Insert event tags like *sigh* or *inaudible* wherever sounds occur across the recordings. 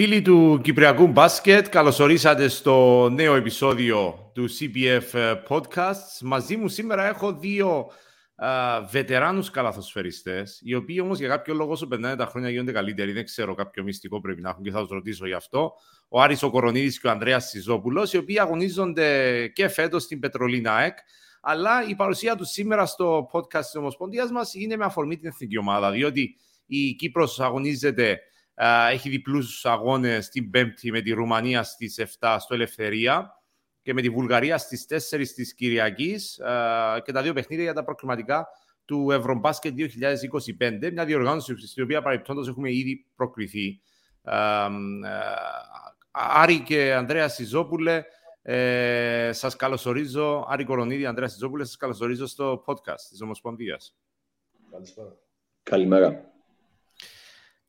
Φίλοι του Κυπριακού Μπάσκετ, καλωσορίσατε στο νέο επεισόδιο του CBF Podcast. Μαζί μου σήμερα έχω δύο uh, βετεράνους καλαθοσφαιριστές, οι οποίοι όμως για κάποιο λόγο όσο περνάνε τα χρόνια γίνονται καλύτεροι. Δεν ξέρω κάποιο μυστικό πρέπει να έχουν και θα τους ρωτήσω γι' αυτό. Ο Άρης ο Κορονίδης και ο Ανδρέας Σιζόπουλος, οι οποίοι αγωνίζονται και φέτος στην Πετρολίνα ΑΕΚ. Αλλά η παρουσία τους σήμερα στο podcast της Ομοσπονδίας μας είναι με αφορμή την εθνική ομάδα, διότι η Κύπρος αγωνίζεται έχει διπλούς αγώνες την Πέμπτη με τη Ρουμανία στις 7 στο Ελευθερία και με τη Βουλγαρία στις 4 της Κυριακής και τα δύο παιχνίδια για τα προκριματικά του Ευρωμπάσκετ 2025, μια διοργάνωση στην οποία παρεπτόντως έχουμε ήδη προκριθεί. Άρη και Ανδρέα Σιζόπουλε, ε, σας καλωσορίζω, Άρη Κορονίδη, Ανδρέα Σιζόπουλε, σας καλωσορίζω στο podcast της Ομοσπονδίας. Καλησπέρα. Καλημέρα.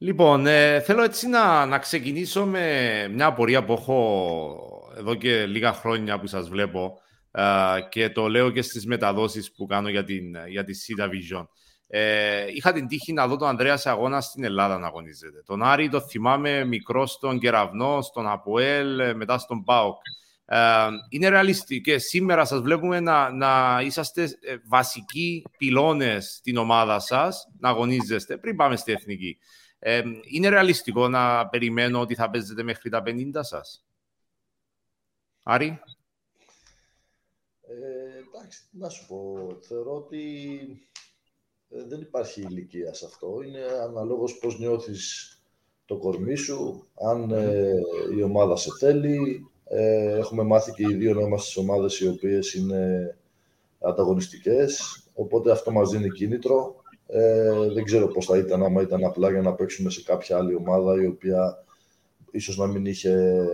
Λοιπόν, ε, θέλω έτσι να, να ξεκινήσω με μια απορία που έχω εδώ και λίγα χρόνια που σας βλέπω ε, και το λέω και στις μεταδόσεις που κάνω για, την, για τη Sida Vision. Ε, είχα την τύχη να δω τον Ανδρέας σε αγώνα στην Ελλάδα να αγωνίζεται. Τον Άρη το θυμάμαι μικρός στον Κεραυνό, στον Αποέλ, μετά στον ΠΑΟΚ. Ε, είναι ρεαλιστικό και σήμερα σας βλέπουμε να, να είσαστε ε, βασικοί πυλώνες στην ομάδα σας, να αγωνίζεστε πριν πάμε στη Εθνική. Ε, είναι ρεαλιστικό να περιμένω ότι θα παίζετε μέχρι τα 50 σας; Άρη; Ε, εντάξει, να σου πω. Θεωρώ ότι ε, δεν υπάρχει ηλικία σε αυτό. Είναι αναλόγως πώς νιώθεις το κορμί σου, αν ε, η ομάδα σε θέλει. Ε, έχουμε μάθει και οι δύο να είμαστε στις ομάδες οι οποίες είναι ανταγωνιστικές, οπότε αυτό μας δίνει κίνητρο. Ε, δεν ξέρω πώς θα ήταν άμα ήταν απλά για να παίξουμε σε κάποια άλλη ομάδα η οποία ίσως να μην είχε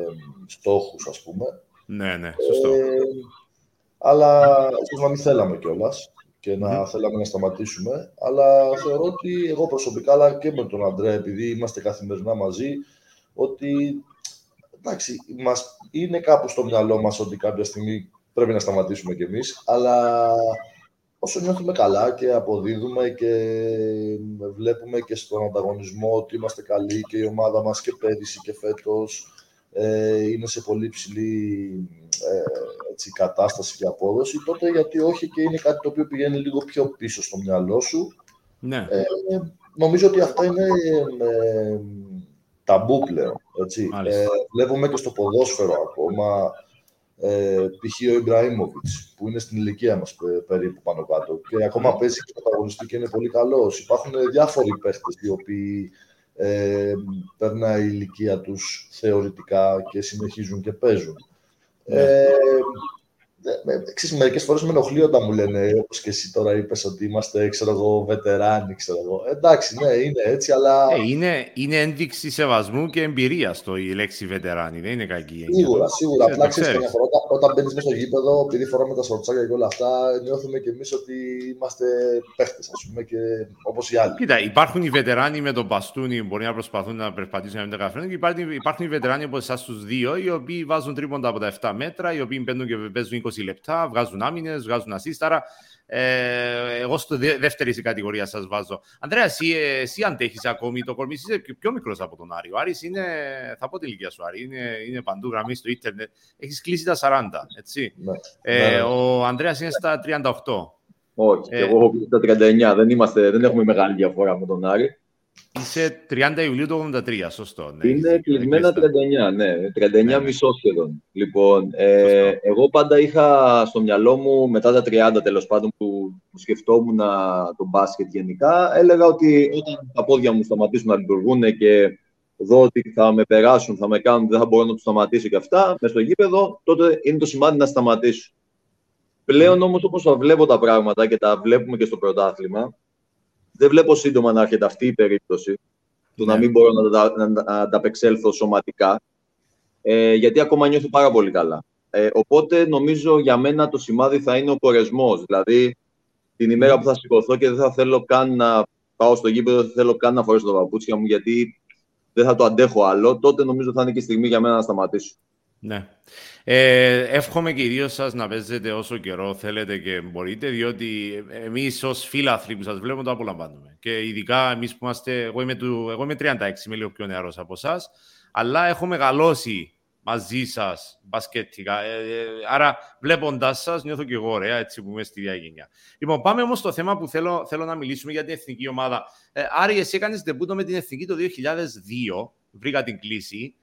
στόχους, ας πούμε. Ναι, ναι, σωστό. Ε, αλλά ίσως να μην θέλαμε κιόλας και να θέλαμε να σταματήσουμε. Αλλά θεωρώ ότι εγώ προσωπικά, αλλά και με τον Αντρέ, επειδή είμαστε καθημερινά μαζί, ότι εντάξει, μας, είναι κάπου στο μυαλό μας ότι κάποια στιγμή πρέπει να σταματήσουμε κι εμείς, αλλά όσο νιώθουμε καλά και αποδίδουμε και βλέπουμε και στον ανταγωνισμό ότι είμαστε καλοί και η ομάδα μας και πέρυσι και φέτος ε, είναι σε πολύ ψηλή ε, έτσι, κατάσταση και απόδοση, τότε γιατί όχι και είναι κάτι το οποίο πηγαίνει λίγο πιο πίσω στο μυαλό σου. Ναι. Ε, νομίζω ότι αυτά είναι ε, ταμπού πλέον. Έτσι. Ε, βλέπουμε και στο ποδόσφαιρο ακόμα ε, π.χ. ο Ιμπραήμοβιτς, που είναι στην ηλικία μας περίπου πάνω κάτω και ακόμα ναι. παίζει και πρωταγωνιστή και είναι πολύ καλός. Υπάρχουν διάφοροι παίχτες οι οποίοι ε, περνάει η ηλικία τους θεωρητικά και συνεχίζουν και παίζουν. Ναι. Ε, Ξέρεις, μερικές φορές με ενοχλεί όταν μου λένε, όπως και εσύ τώρα είπες, ότι είμαστε, ξέρω εγώ, βετεράνοι, ξέρω εγώ. Εντάξει, ναι, είναι έτσι, αλλά... Ε, είναι, είναι ένδειξη σεβασμού και εμπειρίας στο η λέξη βετεράνη, δεν είναι κακή. Σίγουρα, σίγουρα. Απλά ξέρεις, καμιά φορά, όταν, όταν μπαίνεις μέσα στο γήπεδο, επειδή φοράμε τα σορτσάκια και όλα αυτά, νιώθουμε κι εμείς ότι είμαστε παίχτες, ας πούμε, και όπως οι άλλοι. Κοίτα, υπάρχουν οι βετεράνοι με τον μπαστούνι που μπορεί να προσπαθούν να περπατήσουν με τα καφέ και υπάρχουν, υπάρχουν οι βετεράνοι όπως εσάς τους δύο, οι οποίοι βάζουν τρίποντα από τα 7 μέτρα, οι οποίοι μπαίνουν και παίζουν 20 λεπτά, βγάζουν άμυνες, βγάζουν ασίσταρα. Ε, εγώ στο δεύτερη κατηγορία σας βάζω. Ανδρέας, εσύ, εσύ αντέχει ακόμη το κορμί, είσαι πιο, πιο μικρός από τον Άρη. Ο Άρης είναι, θα πω τη ηλικία σου, Άρη, είναι, είναι παντού γραμμή στο ίντερνετ. Έχεις κλείσει τα 40, έτσι. Ναι. Ε, ναι. Ο Ανδρέας είναι στα 38. Όχι, ε, εγώ έχω στα 39. Δεν, είμαστε, δεν έχουμε μεγάλη διαφορά με τον Άρη. Είσαι 30 Ιουλίου του 83, σωστό. Ναι. Είναι κλεισμένα 39, ναι. 39 ναι. ναι. μισό σχεδόν. Λοιπόν, ε, εγώ πάντα είχα στο μυαλό μου, μετά τα 30 τέλος πάντων, που, που σκεφτόμουν το μπάσκετ γενικά, έλεγα ότι όταν τα πόδια μου σταματήσουν να λειτουργούν και δω ότι θα με περάσουν, θα με κάνουν, δεν θα μπορώ να τους σταματήσω και αυτά, μες στο γήπεδο, τότε είναι το σημάδι να σταματήσω. Πλέον όμως, όπως βλέπω τα πράγματα και τα βλέπουμε και στο πρωτάθλημα, δεν βλέπω σύντομα να έρχεται αυτή η περίπτωση του να ναι. μην μπορώ να, να, να ανταπεξέλθω σωματικά, ε, γιατί ακόμα νιώθω πάρα πολύ καλά. Ε, οπότε νομίζω για μένα το σημάδι θα είναι ο κορεσμός. Δηλαδή την ημέρα που θα σηκωθώ και δεν θα θέλω καν να πάω στο γήπεδο, δεν θέλω καν να φορέσω τα παπούτσια μου γιατί δεν θα το αντέχω άλλο, τότε νομίζω θα είναι και η στιγμή για μένα να σταματήσω. Ναι. Ε, εύχομαι και οι δύο σας να παίζετε όσο καιρό θέλετε και μπορείτε, διότι εμείς ως φίλαθροι που σας βλέπουμε το απολαμβάνουμε. Και ειδικά εμείς που είμαστε, εγώ είμαι, του, εγώ είμαι 36, είμαι λίγο πιο νεαρός από εσά, αλλά έχω μεγαλώσει μαζί σας μπασκετικά. Ε, ε, άρα, βλέποντάς σας, νιώθω και εγώ ωραία, έτσι που είμαι στη διαγένεια. Λοιπόν, πάμε όμως στο θέμα που θέλω, θέλω να μιλήσουμε για την εθνική ομάδα. Ε, Άρη, εσύ έκανες τεμπούτο με την εθνική το 2002. Βρήκα την κλίση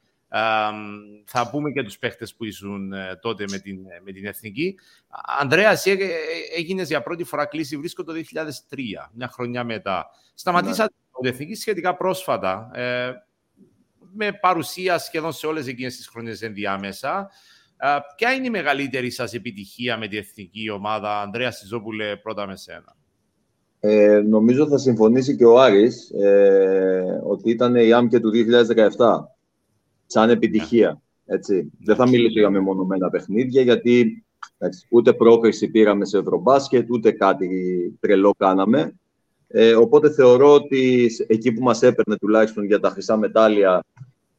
θα πούμε και τους παίχτες που ήσουν ε, τότε με την, με την Εθνική. Ανδρέας, εσύ ε, έγινες για πρώτη φορά κλίση, βρίσκω το 2003, μια χρονιά μετά. Σταματήσατε ναι. την Εθνική σχετικά πρόσφατα, ε, με παρουσία σχεδόν σε όλες εκείνες τις χρονιές ενδιάμεσα. Ε, ποια είναι η μεγαλύτερη σας επιτυχία με την Εθνική ομάδα, Ανδρέας Σιζόπουλε, πρώτα με σένα; Ε, νομίζω θα συμφωνήσει και ο Άρης ε, ότι ήταν η ΆΜΚΕ του 2017 σαν επιτυχία. Έτσι. Δεν θα μιλήσω για μεμονωμένα παιχνίδια, γιατί έτσι, ούτε πρόκριση πήραμε σε Ευρωμπάσκετ, ούτε κάτι τρελό κάναμε. Ε, οπότε θεωρώ ότι εκεί που μας έπαιρνε τουλάχιστον για τα χρυσά μετάλλια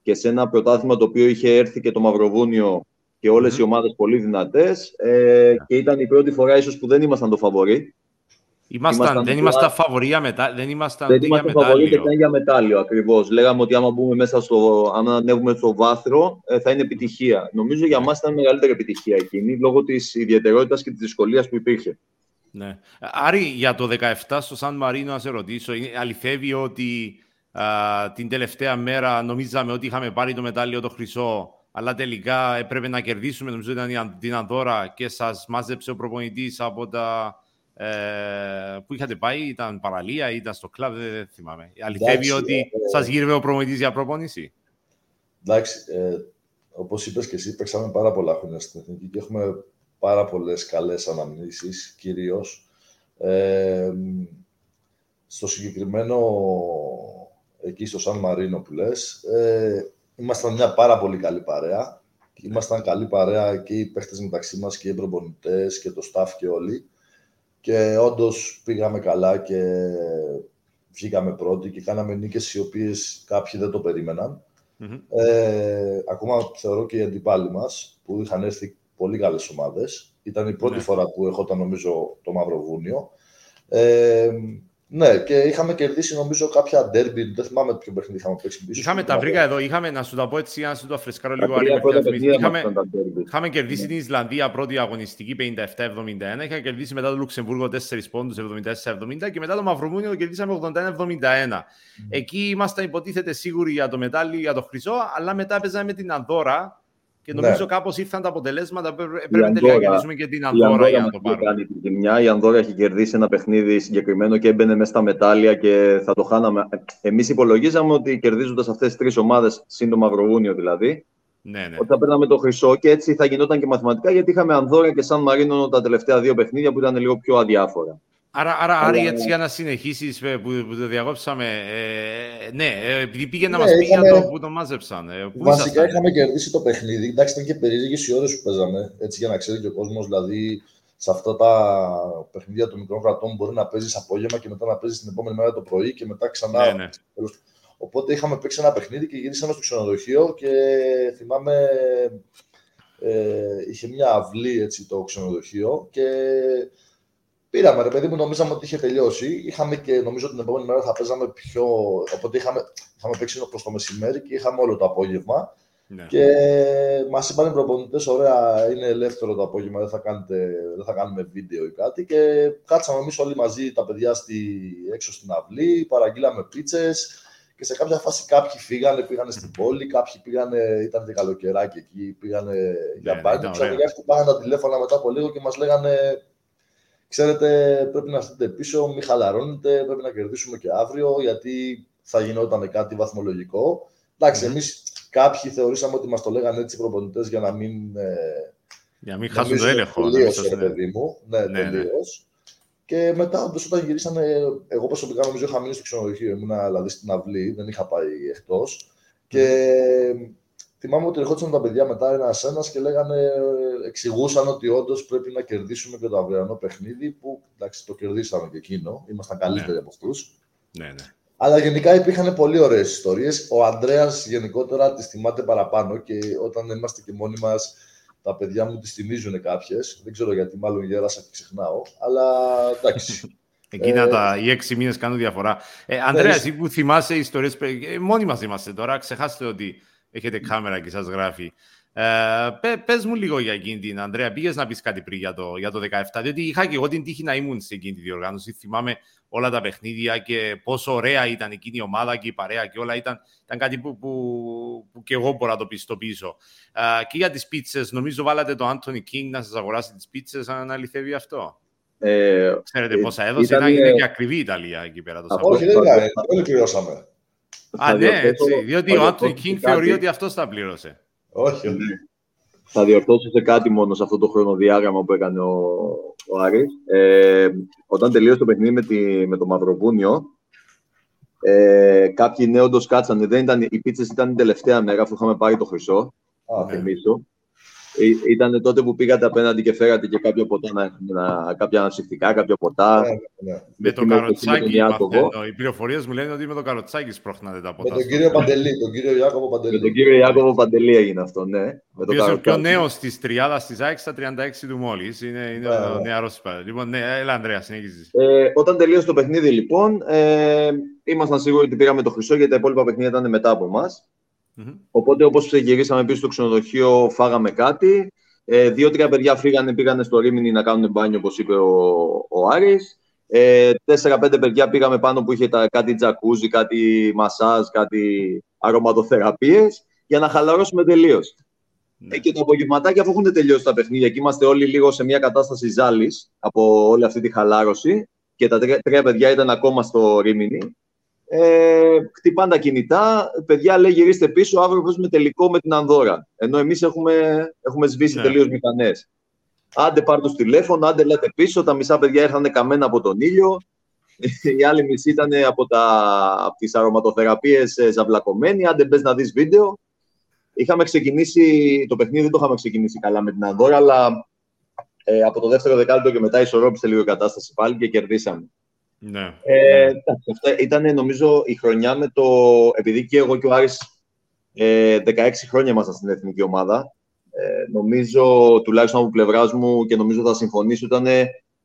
και σε ένα πρωτάθλημα το οποίο είχε έρθει και το Μαυροβούνιο και όλες οι ομάδες πολύ δυνατές ε, και ήταν η πρώτη φορά ίσως που δεν ήμασταν το φαβορή Ήμασταν, δεν ήμασταν φαβορία μετά. Δεν ήμασταν δεν για μετάλλιο. Δεν για μετάλλιο ακριβώς. Λέγαμε ότι άμα μπούμε μέσα στο. Αν ανέβουμε στο βάθρο, ε, θα είναι επιτυχία. Νομίζω για μας ήταν μεγαλύτερη επιτυχία εκείνη λόγω της ιδιαιτερότητας και της δυσκολίας που υπήρχε. Ναι. Άρη, για το 17 στο Σαν Μαρίνο, να σε ρωτήσω, αληθεύει ότι α, την τελευταία μέρα νομίζαμε ότι είχαμε πάρει το μετάλλιο το χρυσό, αλλά τελικά έπρεπε να κερδίσουμε. Νομίζω ήταν την Ανδώρα και σας μάζεψε ο προπονητής από τα ε, που είχατε πάει, ήταν παραλία, ήταν στο κλαμπ, δεν θυμάμαι. Αληθεύει ότι ε, σας γύρευε ο προμηθευτής για προπόνηση; Εντάξει, ε, όπως είπες και εσύ, παίξαμε πάρα πολλά χρόνια στην Εθνική και έχουμε πάρα πολλές καλές αναμνήσεις, κυρίως. Ε, στο συγκεκριμένο, εκεί στο Σαν Μαρίνο που λες, ε, ήμασταν μια πάρα πολύ καλή παρέα. Ήμασταν καλή παρέα και οι παίχτες μεταξύ μας και οι προπονητές και το staff και όλοι. Και όντως πήγαμε καλά και βγήκαμε πρώτοι και κάναμε νίκες οι οποίες κάποιοι δεν το περιμεναν Ε, ακόμα θεωρώ και οι αντιπάλοι μας που είχαν έρθει πολύ καλές ομάδες. Ήταν η πρωτη ναι. φορά που έχονταν νομίζω το Μαυροβούνιο. Ε, ναι, και είχαμε κερδίσει νομίζω κάποια ντέρμπι. Δεν θυμάμαι ποιο παιχνίδι είχαμε παίξει πίσω. Είχαμε τα βρήκα εδώ. Είχαμε, να σου τα πω έτσι, να σου το αφρεσκάρω λίγο. Είχαμε, είχαμε κερδίσει ναι. την Ισλανδία πρώτη αγωνιστική 57-71. Είχαμε κερδίσει μετά το Λουξεμβούργο 4 πόντους 74-70 και μετά το Μαυρομούνιο το κερδίσαμε 81-71. Mm. Εκεί ήμασταν υποτίθεται σίγουροι για το μετάλλιο, για το χρυσό, αλλά μετά παίζαμε με την Ανδώρα και νομίζω ναι. κάπως ήρθαν τα αποτελέσματα. Πρέπει τελικά να κερδίσουμε και την Ανδόρα για να το πάρουμε. Κάνει την Η Ανδόρα έχει κερδίσει ένα παιχνίδι συγκεκριμένο και έμπαινε μέσα στα μετάλλια και θα το χάναμε. Εμείς υπολογίζαμε ότι κερδίζοντας αυτές τις τρεις ομάδες, σύντομα Μαυροβούνιο δηλαδή, ναι, ναι. ότι θα παίρναμε το χρυσό και έτσι θα γινόταν και μαθηματικά γιατί είχαμε Ανδόρα και Σαν Μαρίνο τα τελευταία δύο παιχνίδια που ήταν λίγο πιο αδιάφορα. Άρα, άρα, άρα έτσι για να συνεχίσεις ε, που, που το διαγώψαμε. Ε, ναι, ε, επειδή πήγε να ναι, μας πει για το που το μάζεψαν. Ε, που βασικά είχαμε κερδίσει το παιχνίδι. Εντάξει, ήταν και περίεργες οι ώρες που παίζαμε. Έτσι για να ξέρει και ο κόσμος. Δηλαδή, σε αυτά τα παιχνίδια των μικρών κρατών μπορεί να παίζεις απόγευμα και μετά να παίζεις την επόμενη μέρα το πρωί και μετά ξανά. Ναι, ναι. Οπότε είχαμε παίξει ένα παιχνίδι και γυρίσαμε στο ξενοδοχείο και θυμάμαι. Ε, είχε μια αυλή έτσι, το ξενοδοχείο και Πήραμε, ρε παιδί μου, νομίζαμε ότι είχε τελειώσει. Είχαμε και νομίζω την επόμενη μέρα θα παίζαμε πιο. Οπότε είχαμε, είχαμε παίξει προς το μεσημέρι και είχαμε όλο το απόγευμα. Ναι. Και μας είπαν οι προπονητές: Ωραία, είναι ελεύθερο το απόγευμα, δεν θα, κάνετε, δεν θα κάνουμε βίντεο ή κάτι. Και κάτσαμε εμείς όλοι μαζί τα παιδιά στη, έξω στην αυλή, παραγγείλαμε πίτσες. Και σε κάποια φάση κάποιοι φύγανε, πήγανε στην πόλη, κάποιοι πήγανε, ήταν και καλοκαιράκι εκεί, πήγανε για ναι, μπάνιο. Ξαφνικά χτυπάγανε τα τηλέφωνα μετά από λίγο και μας λέγανε ξέρετε, πρέπει να έρθετε πίσω, μην χαλαρώνετε, πρέπει να κερδίσουμε και αύριο, γιατί θα γινόταν κάτι βαθμολογικό. Εντάξει, mm. εμείς κάποιοι θεωρήσαμε ότι μας το λέγανε έτσι οι προπονητές για να μην... Ε, για να μην χάσουν το έλεγχο. Τελείωσε, ρε παιδί μου. Ναι, ναι, ναι. Και μετά, όντως, όταν γυρίσανε, εγώ προσωπικά νομίζω είχα μείνει στο ξενοδοχείο, ήμουν δηλαδή στην αυλή, δεν είχα πάει εκτός. Και θυμάμαι ότι ερχόντουσαν τα παιδιά μετά ένα-ένα και λέγανε, εξηγούσαν ότι όντως πρέπει να κερδίσουμε και το αυριανό παιχνίδι. Που εντάξει, το κερδίσαμε και εκείνο. Ήμασταν καλύτεροι ναι. από αυτούς. Ναι, ναι. Αλλά γενικά υπήρχαν πολύ ωραίες ιστορίες. Ο Ανδρέας γενικότερα τις θυμάται παραπάνω και όταν είμαστε και μόνοι μας, τα παιδιά μου τις θυμίζουν κάποιες. Δεν ξέρω γιατί, μάλλον γέρασα και ξεχνάω. Αλλά εντάξει. *laughs* Εκείνα ε, τα, οι έξι μήνες κάνουν διαφορά. Ε, Ανδρέας, εσύ που θυμάσαι ιστορίες. Ε, μόνοι μας είμαστε τώρα. Ξεχάστε ότι έχετε κάμερα και σας γράφει. Ε, Πε μου λίγο για εκείνη την Ανδρέα. Πήγες να πεις κάτι πριν για το, για το 17, διότι είχα και εγώ την τύχη να ήμουν σε εκείνη τη διοργάνωση. Θυμάμαι όλα τα παιχνίδια και πόσο ωραία ήταν εκείνη η ομάδα και η παρέα και όλα ήταν, ήταν κάτι που, που, που και εγώ μπορώ να το πιστοποιήσω. Ε, και για τις πίτσες, νομίζω βάλατε το Anthony King να σας αγοράσει τις πίτσες, αν αληθεύει αυτό; Ε, Ξέρετε πόσα έδωσε, ήταν, είναι και ακριβή η Ιταλία εκεί πέρα. Το όχι, δεν είναι, δεν πληρώσαμε. Α, ναι, έτσι, διότι ο Anthony King θεωρεί ότι αυτός τα πλήρωσε. Όχι, όχι. Θα διορθώσω σε κάτι μόνο σε αυτό το χρονοδιάγραμμα που έκανε ο, ο Άρης. Ε, όταν τελείωσε το παιχνίδι με, τη, με το Μαυροβούνιο, ε, κάποιοι νέοι όντως κάτσανε. Δεν ήταν, οι πίτσες ήταν την τελευταία μέρα που είχαμε πάρει το χρυσό. Α, θυμίσω. Ε, ήταν τότε που πήγατε απέναντι και φέρατε και κάποια ποτά, να, κάποια αναψυκτικά, κάποια ποτά. Ναι, ναι. ναι. Με το καροτσάκι, οι πληροφορίες μου λένε ότι με το καροτσάκι σπρώχνατε τα ποτά. Με τον κύριο Παντελή, τον κύριο Ιάκωβο Παντελή. Με τον κύριο Ιάκωβο Παντελή έγινε αυτό, ναι. Ο οποίος είναι ο πιο νέος της τριάδας της ΑΕΚ στα 36 του μόλις. Είναι, είναι yeah. ο νεαρός Λοιπόν, ναι, έλα, Ανδρέα, συνέχιζες. Ε, όταν τελείωσε το παιχνίδι, λοιπόν, ε, ήμασταν σίγουροι ότι πήγαμε το χρυσό γιατί τα υπόλοιπα παιχνίδια ήταν μετά από εμάς. Mm-hmm. Οπότε, όπως γυρίσαμε πίσω στο ξενοδοχείο, φάγαμε κάτι. Ε, Δύο-τρία παιδιά φύγανε, πήγανε στο Ρήμινι να κάνουν μπάνιο, όπως είπε ο, ο Άρης. Ε, Τέσσερα-πέντε παιδιά πήγαμε πάνω που είχε τα, κάτι τζακούζι, κάτι μασάζ, κάτι αρωματοθεραπείες για να χαλαρώσουμε τελείως. Ναι. Ε, και το απογευματάκι, αφού έχουν τελειώσει τα παιχνίδια και είμαστε όλοι λίγο σε μια κατάσταση ζάλης από όλη αυτή τη χαλάρωση και τα τρία, τρία παιδιά ήταν ακόμα στο Ρήμινι, ε, χτυπάνε τα κινητά. Παιδιά λέει γυρίστε πίσω, αύριο παίζουμε τελικό με την Ανδώρα. Ενώ εμείς έχουμε, έχουμε σβήσει ναι. τελείως μηχανές. Άντε πάρ το τηλέφωνο, άντε λέτε πίσω. Τα μισά παιδιά ήρθαν καμένα από τον ήλιο. Οι άλλοι μισοί ήταν από, τα, από τις αρωματοθεραπείες ε, ζαβλακωμένοι. Άντε μπες να δεις βίντεο. Είχαμε ξεκινήσει, το παιχνίδι δεν το είχαμε ξεκινήσει καλά με την Ανδώρα, αλλά ε, από το δεύτερο δεκάλεπτο και μετά ισορρόπησε λίγο η κατάσταση πάλι και κερδίσαμε. Ναι. Ε, Αυτά ήταν νομίζω η χρονιά με το. Επειδή και εγώ και ο Άρης ε, 16 χρόνια ήμασταν στην εθνική ομάδα. Ε, νομίζω, τουλάχιστον από πλευράς μου και νομίζω θα συμφωνήσω, ήταν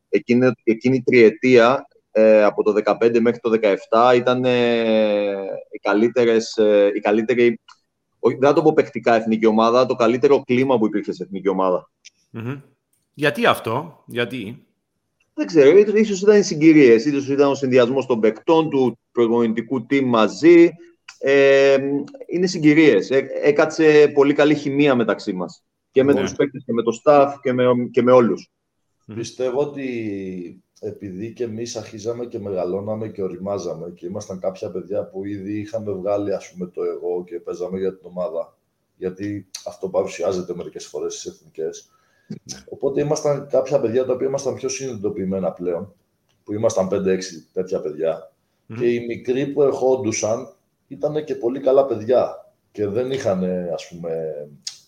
εκείνη, εκείνη η τριετία ε, από το 2015 μέχρι το 2017 ήταν ε, οι καλύτερες, ε, η καλύτερη, δεν θα το πω παιχτικά εθνική ομάδα, το καλύτερο κλίμα που υπήρχε σε εθνική Γιατί αυτό, γιατί; Δεν ξέρω, ίσω ήταν οι συγκυρίες, ίσως ήταν ο συνδυασμός των παικτών του προπονητικού team μαζί. Ε, είναι συγκυρίες. Ε, έκατσε πολύ καλή χημεία μεταξύ μας. Και με ναι. τους παίκτες και με το staff και με, και με όλους. Πιστεύω ότι επειδή και εμείς αρχίζαμε και μεγαλώναμε και οριμάζαμε και ήμασταν κάποια παιδιά που ήδη είχαμε βγάλει ας πούμε, το εγώ και παίζαμε για την ομάδα. Γιατί αυτό παρουσιάζεται μερικές φορές στις εθνικές. Οπότε ήμασταν κάποια παιδιά τα οποία ήμασταν πιο συνειδητοποιημένα πλέον, που ήμασταν 5-6 τέτοια παιδιά. Και οι μικροί που ερχόντουσαν ήταν και πολύ καλά παιδιά και δεν είχαν, ας πούμε,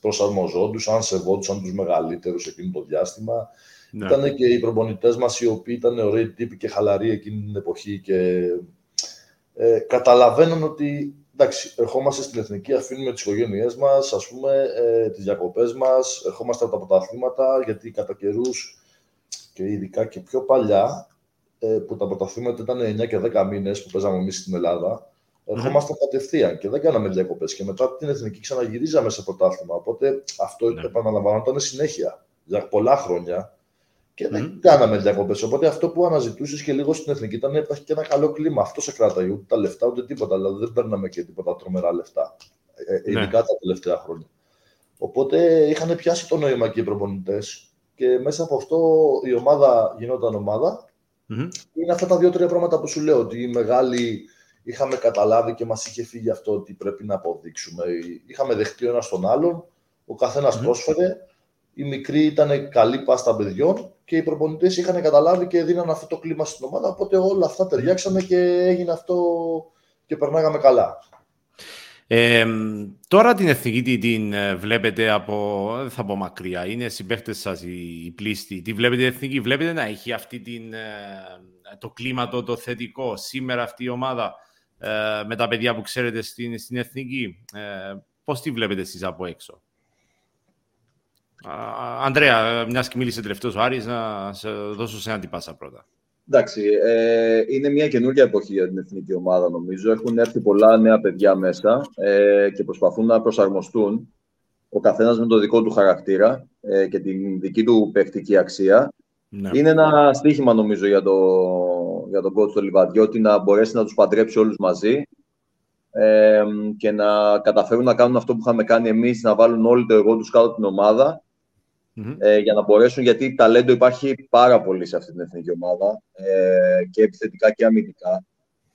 προσαρμοζόντουσαν, σεβόντουσαν τους μεγαλύτερους εκείνο το διάστημα. Ναι. Ήταν και οι προπονητές μας οι οποίοι ήταν ωραίοι τύποι και χαλαροί εκείνη την εποχή και ε, καταλαβαίνουν ότι εντάξει, ερχόμαστε στην εθνική, αφήνουμε τις οικογένειές μας, ας πούμε, ε, τις διακοπές μας, ερχόμαστε από τα πρωταθλήματα, γιατί κατά καιρούς και ειδικά και πιο παλιά, ε, που τα πρωταθλήματα ήταν 9 και 10 μήνες που παίζαμε εμείς στην Ελλάδα, ερχόμασταν mm. κατευθείαν και δεν κάναμε διακοπές. Και μετά την εθνική ξαναγυρίζαμε σε πρωτάθλημα. Οπότε αυτό mm. επαναλαμβανόταν συνέχεια για πολλά χρόνια. Και δεν mm. κάναμε διακοπές. Οπότε αυτό που αναζητούσες και λίγο στην εθνική ήταν να υπάρχει και ένα καλό κλίμα. Αυτό σε κράταγε. Ούτε τα λεφτά ούτε τίποτα. Δηλαδή δεν παίρναμε και τίποτα τρομερά λεφτά. Ε, ε ναι. Ειδικά τα τελευταία χρόνια. Οπότε είχαν πιάσει το νόημα και οι προπονητές. Και μέσα από αυτό η ομάδα γινόταν ομάδα. Mm-hmm. Είναι αυτά τα δύο-τρία πράγματα που σου λέω. Ότι οι μεγάλοι είχαμε καταλάβει και μας είχε φύγει αυτό ότι πρέπει να αποδείξουμε. Είχαμε δεχτεί ο ένας τον άλλον. Ο καθένας mm-hmm. πρόσφερε οι μικροί ήταν καλή πάστα παιδιών και οι προπονητές είχαν καταλάβει και δίναν αυτό το κλίμα στην ομάδα. Οπότε όλα αυτά ταιριάξαμε και έγινε αυτό και περνάγαμε καλά. Ε, τώρα την εθνική την ε, βλέπετε από, δεν θα πω μακριά, είναι συμπαίχτες σας οι, πλήστοι. Τι βλέπετε εθνική, βλέπετε να έχει αυτή την, ε, το κλίμα το, το θετικό. Σήμερα αυτή η ομάδα ε, με τα παιδιά που ξέρετε στην, στην Εθνική. Ε, πώς τη βλέπετε εσείς από έξω; Ανδρέα, μιας και μίλησε τελευταίος ο Άρης, να σε δώσω σε έναν πάσα πρώτα. Εντάξει, ε, είναι μια καινούργια εποχή για την εθνική ομάδα, νομίζω. Έχουν έρθει πολλά νέα παιδιά μέσα ε, και προσπαθούν να προσαρμοστούν ο καθένας με το δικό του χαρακτήρα ε, και την δική του παιχτική αξία. Ναι. Είναι ένα στίχημα, νομίζω, για, το, για τον coach του Λιβαδιώτη να μπορέσει να τους παντρέψει όλους μαζί ε, και να καταφέρουν να κάνουν αυτό που είχαμε κάνει εμείς, να βάλουν όλοι το εγώ τους κάτω από την ομάδα ε, για να μπορέσουν, γιατί ταλέντο υπάρχει πάρα πολύ σε αυτή την εθνική ομάδα ε, και επιθετικά και αμυντικά.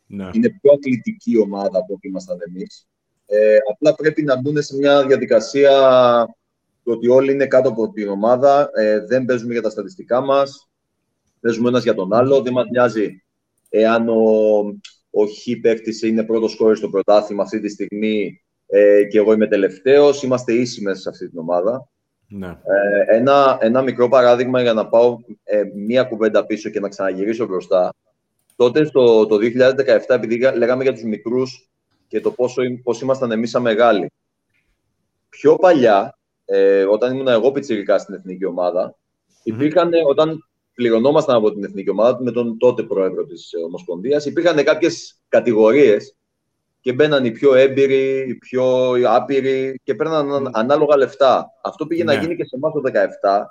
Ναι. Είναι πιο αθλητική ομάδα από ό,τι ήμασταν εμείς. Ε, απλά πρέπει να μπουν σε μια διαδικασία το ότι όλοι είναι κάτω από την ομάδα, ε, δεν παίζουμε για τα στατιστικά μας, παίζουμε ένας για τον άλλο, δεν μας νοιάζει εάν ο, ο Χ είναι πρώτος κόρη στο πρωτάθλημα αυτή τη στιγμή ε, και εγώ είμαι τελευταίος, είμαστε ίσοι μέσα σε αυτή την ομάδα. Ναι. Ε, ένα, ένα μικρό παράδειγμα για να πάω ε, μία κουβέντα πίσω και να ξαναγυρίσω μπροστά. Τότε στο, το 2017, επειδή λέγαμε για τους μικρούς και το πόσο, πώς ήμασταν εμείς σαν μεγάλοι. Πιο παλιά, ε, όταν ήμουν εγώ πιτσιρικά στην εθνική ομάδα, υπήρχαν, όταν πληρωνόμασταν από την εθνική ομάδα με τον τότε πρόεδρο της Ομοσπονδίας, υπήρχαν κάποιες κατηγορίες και μπαίναν οι πιο έμπειροι, οι πιο άπειροι και παίρναν ανάλογα λεφτά. Αυτό πήγε να ναι. γίνει και σε εμάς το 2017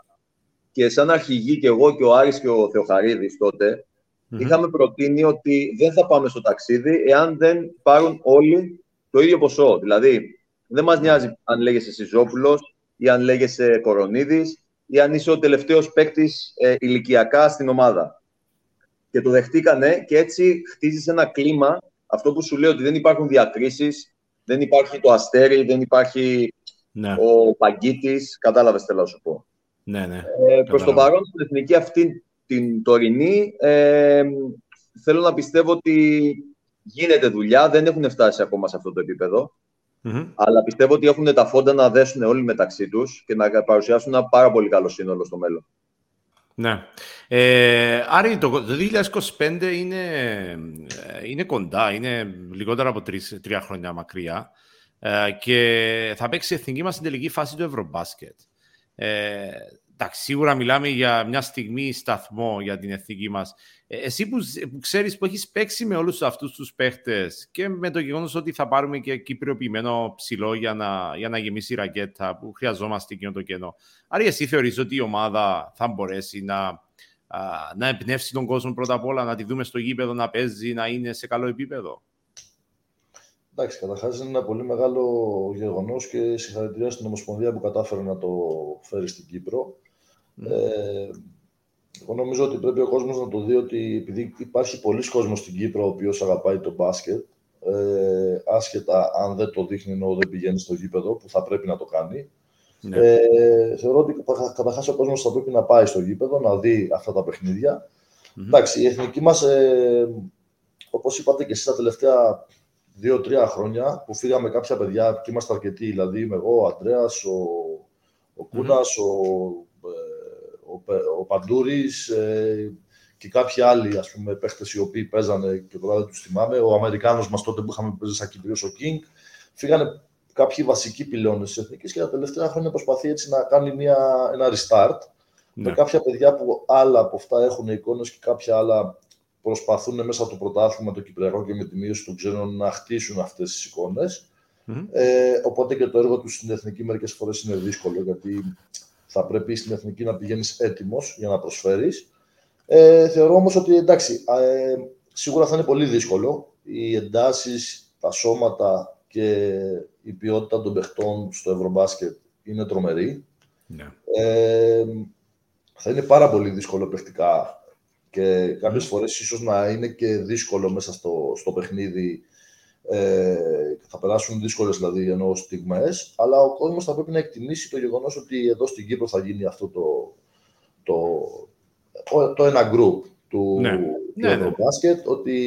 και σαν αρχηγοί και εγώ και ο Άρης και ο Θεοχαρίδης τότε είχαμε προτείνει ότι δεν θα πάμε στο ταξίδι εάν δεν πάρουν όλοι το ίδιο ποσό. Δηλαδή, δεν μας νοιάζει αν λέγεσαι Σιζόπουλος ή αν λέγεσαι Κορονίδης ή αν είσαι ο τελευταίος παίκτης ε, ηλικιακά στην ομάδα. Και το δεχτήκανε και έτσι χτίζεις ένα κλίμα αυτό που σου λέω ότι δεν υπάρχουν διακρίσεις, δεν υπάρχει το αστέρι, δεν υπάρχει ναι. ο παγκίτης, κατάλαβες θέλω να σου πω. Ναι, ναι. Ε, προς το παρόν, στην εθνική αυτή την τωρινή, ε, θέλω να πιστεύω ότι γίνεται δουλειά, δεν έχουν φτάσει ακόμα σε αυτό το επιπεδο αλλά πιστεύω ότι έχουν τα φόντα να δέσουν όλοι μεταξύ τους και να παρουσιάσουν ένα πάρα πολύ καλό σύνολο στο μέλλον. Ναι. Ε, Άρη, το, 2025 είναι, ε, είναι κοντά, είναι λιγότερα από τρεις, τρία χρόνια μακριά ε, και θα παίξει η εθνική μας στην τελική φάση του Ευρωμπάσκετ. Ε, εντάξει, σίγουρα μιλάμε για μια στιγμή σταθμό για την εθνική μας. Ε, εσύ που, που ξέρεις που έχεις παίξει με όλους αυτούς τους παίχτες και με το γεγονός ότι θα πάρουμε και κυπριοποιημένο ψηλό για να, για να γεμίσει η ρακέτα που χρειαζόμαστε εκείνο το κενό. Άρα εσύ θεωρείς ότι η ομάδα θα μπορέσει να, να εμπνεύσει τον κόσμο πρώτα απ' όλα, να τη δούμε στο γήπεδο να παίζει, να είναι σε καλό επίπεδο; Εντάξει, καταρχάς είναι ένα πολύ μεγάλο γεγονός και συγχαρητήρια στην Ομοσπονδία που κατάφερε να το φέρει στην Κύπρο. Mm. Ε, εγώ νομίζω ότι πρέπει ο κόσμος να το δει ότι επειδή υπάρχει πολλοί κόσμος στην Κύπρο ο οποίος αγαπάει το μπάσκετ, ε, άσχετα αν δεν το δείχνει ενώ δεν πηγαίνει στο γήπεδο, που θα πρέπει να το κάνει. Ναι. Ε, θεωρώ ότι καταρχάς ο κόσμος θα πρέπει να πάει στο γήπεδο, να δει αυτά τα παιχνίδια. Mm-hmm. Εντάξει, η εθνική μας, ε, όπως είπατε και εσείς τα τελευταία δύο-τρία χρόνια που φύγαμε κάποια παιδιά και είμαστε αρκετοί. Δηλαδή είμαι εγώ, ο Αντρέας, ο, ο Κούνας, ο, ε, ο, ο Παντούρης ε, και κάποιοι άλλοι ας πούμε, παίχτες οι οποίοι παίζανε και τώρα δεν τους θυμάμαι. Ο Αμερικάνος μας τότε που είχαμε παίζει σαν Κυπρίο, ο Κίνγκ. Φύγανε κάποιοι βασικοί πυλώνες της εθνικής και τα τελευταία χρόνια προσπαθεί έτσι να κάνει μια, ένα restart. Με ναι. κάποια παιδιά που άλλα από αυτά έχουν εικόνες και κάποια άλλα προσπαθούν μέσα από το πρωτάθλημα το Κυπριακό και με τη μείωση των ξένων να χτίσουν αυτές τις εικόνες. Ε, οπότε και το έργο τους στην Εθνική μερικές φορές είναι δύσκολο, γιατί θα πρέπει στην Εθνική να πηγαίνεις έτοιμος για να προσφέρεις. Ε, θεωρώ όμως ότι εντάξει, ε, σίγουρα θα είναι πολύ δύσκολο. Οι εντάσεις, τα σώματα και η ποιότητα των παιχτών στο Ευρωμπάσκετ είναι τρομερή. Ναι. Ε, θα είναι πάρα πολύ δύσκολο παιχτικά και κάποιες φορές ίσως να είναι και δύσκολο μέσα στο, στο παιχνίδι. Ε, θα περάσουν δύσκολες δηλαδή ενώ στιγμές, αλλά ο κόσμος θα πρέπει να εκτιμήσει το γεγονός ότι εδώ στην Κύπρο θα γίνει αυτό το, το, το, ένα group του, ναι. ναι, ναι. μπάσκετ, ότι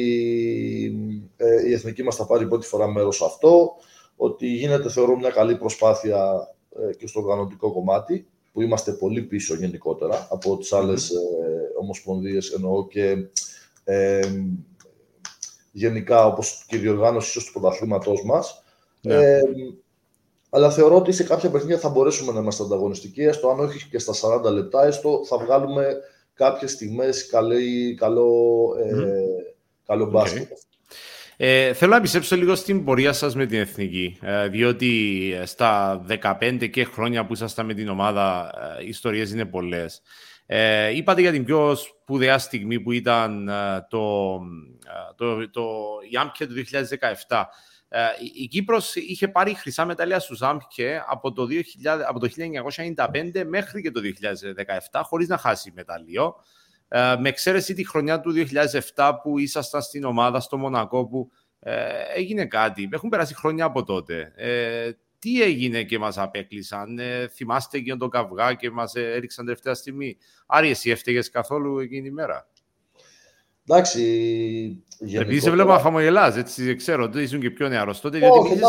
ε, η εθνική μας θα πάρει πρώτη φορά μέρος σε αυτό, ότι γίνεται θεωρώ μια καλή προσπάθεια ε, και στο οργανωτικό κομμάτι που είμαστε πολύ πίσω γενικότερα από τις άλλες mm-hmm. ε, ομοσπονδίες εννοώ και ε, γενικά όπως και η διοργάνωση του πρωταθλήματός μας. Ναι. Ε, αλλά θεωρώ ότι σε κάποια παιχνίδια θα μπορέσουμε να είμαστε ανταγωνιστικοί, έστω αν όχι και στα 40 λεπτά, έστω θα βγάλουμε κάποιες στιγμές καλό, ε, καλό μπάσκετ. Ε, θέλω να πιστέψω λίγο στην πορεία σας με την Εθνική, ε, διότι στα 15 και χρόνια που ήσασταν με την ομάδα, ε, οι ιστορίες είναι πολλές. Ε, είπατε για την πιο σπουδαία στιγμή που ήταν ε, το, το, το, η Άμπκε του 2017. Ε, η Κύπρος είχε πάρει χρυσά μετάλλια στους Άμπκε από το, 2000, από το 1995 μέχρι και το 2017 χωρίς να χάσει μετάλλιο. Ε, με εξαίρεση τη χρονιά του 2007 που ήσασταν στην ομάδα στο Μονακό που ε, έγινε κάτι. Έχουν περάσει χρόνια από τότε. Ε, τι έγινε και μας απέκλεισαν. Ε, θυμάστε εκείνο τον καυγά και μας έριξαν τελευταία στιγμή. Άρη, εσύ έφταιγες καθόλου εκείνη η μέρα; Εντάξει. Επειδή σε βλέπω να χαμογελάς, έτσι ξέρω ότι ήσουν και πιο νεαρός τότε, διότι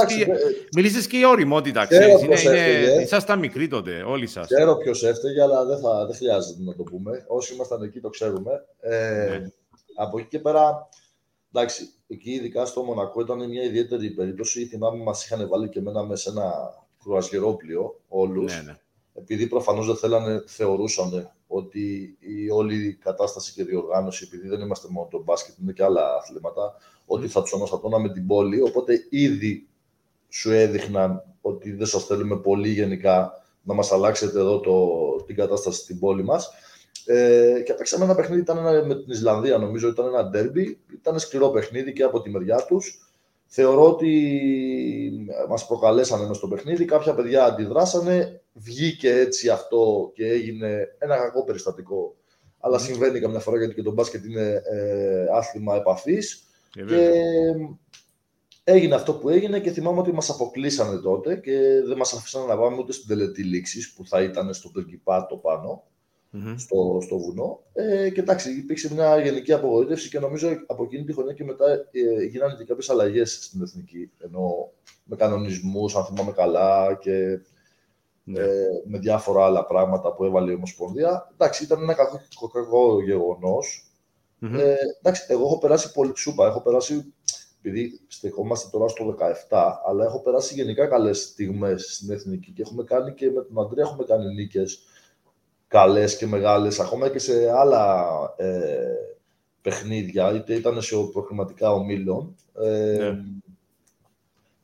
μιλήσεις και, και για οριμότητα, ξέρεις. Είναι, είναι, ήσασταν μικροί τότε, όλοι σας. Ξέρω ποιος έφταιγε, αλλά δεν, θα, δεν χρειάζεται να το πούμε. Όσοι ήμασταν εκεί το ξέρουμε. Ε, ναι. Από εκεί και πέρα, εντάξει, εκεί ειδικά στο Μονακό ήταν μια ιδιαίτερη περίπτωση. Θυμάμαι μας είχαν βάλει και εμένα μέσα σε ένα κρουαζιερόπλιο όλους. Ναι, ναι. Επειδή προφανώς δεν θέλανε, θεωρούσαν ότι η όλη κατάσταση και διοργάνωση, επειδή δεν είμαστε μόνο το μπάσκετ, είναι και άλλα αθλήματα, ότι θα τους αναστατώναμε την πόλη. Οπότε ήδη σου έδειχναν ότι δεν σας θέλουμε πολύ γενικά να μας αλλάξετε εδώ το, την κατάσταση στην πόλη μας. Ε, και παίξαμε ένα παιχνίδι, ήταν ένα, με την Ισλανδία νομίζω, ήταν ένα ντέρμπι, ήταν σκληρό παιχνίδι και από τη μεριά τους. Θεωρώ ότι μας προκαλέσανε μες στο παιχνίδι, κάποια παιδιά αντιδράσανε, βγήκε έτσι αυτό και έγινε ένα κακό περιστατικό. Αλλά συμβαίνει καμιά φορά γιατί και το μπάσκετ είναι ε, άθλημα επαφής. Και, και έγινε αυτό που έγινε και θυμάμαι ότι μας αποκλείσανε τότε και δεν μας αφήσανε να πάμε ούτε στην τελετή λήξης που θα ήταν στο Περκυπάτο πάνω mm-hmm. στο, στο βουνό. Ε, και εντάξει, υπήρξε μια γενική απογοήτευση και νομίζω από εκείνη τη χρονιά και μετά ε, γίνανε και κάποιες αλλαγές στην εθνική. Ενώ με κανονισμούς, αν θυμάμαι καλά, και ναι. ε, με διάφορα άλλα πράγματα που έβαλε η Ομοσπονδία. Εντάξει, ήταν ένα κακό, κακό γεγονός. Mm-hmm. Ε, εντάξει, εγώ έχω περάσει πολύ σούπα. Έχω περάσει, επειδή στεκόμαστε τώρα στο 17, αλλά έχω περάσει γενικά καλές στιγμές στην εθνική και έχουμε κάνει και με τον Αντρέα έχουμε κάνει νίκες καλές και μεγάλες, ακόμα και σε άλλα ε, παιχνίδια, είτε ήταν σε προχρηματικά ομίλων. Ε, ναι.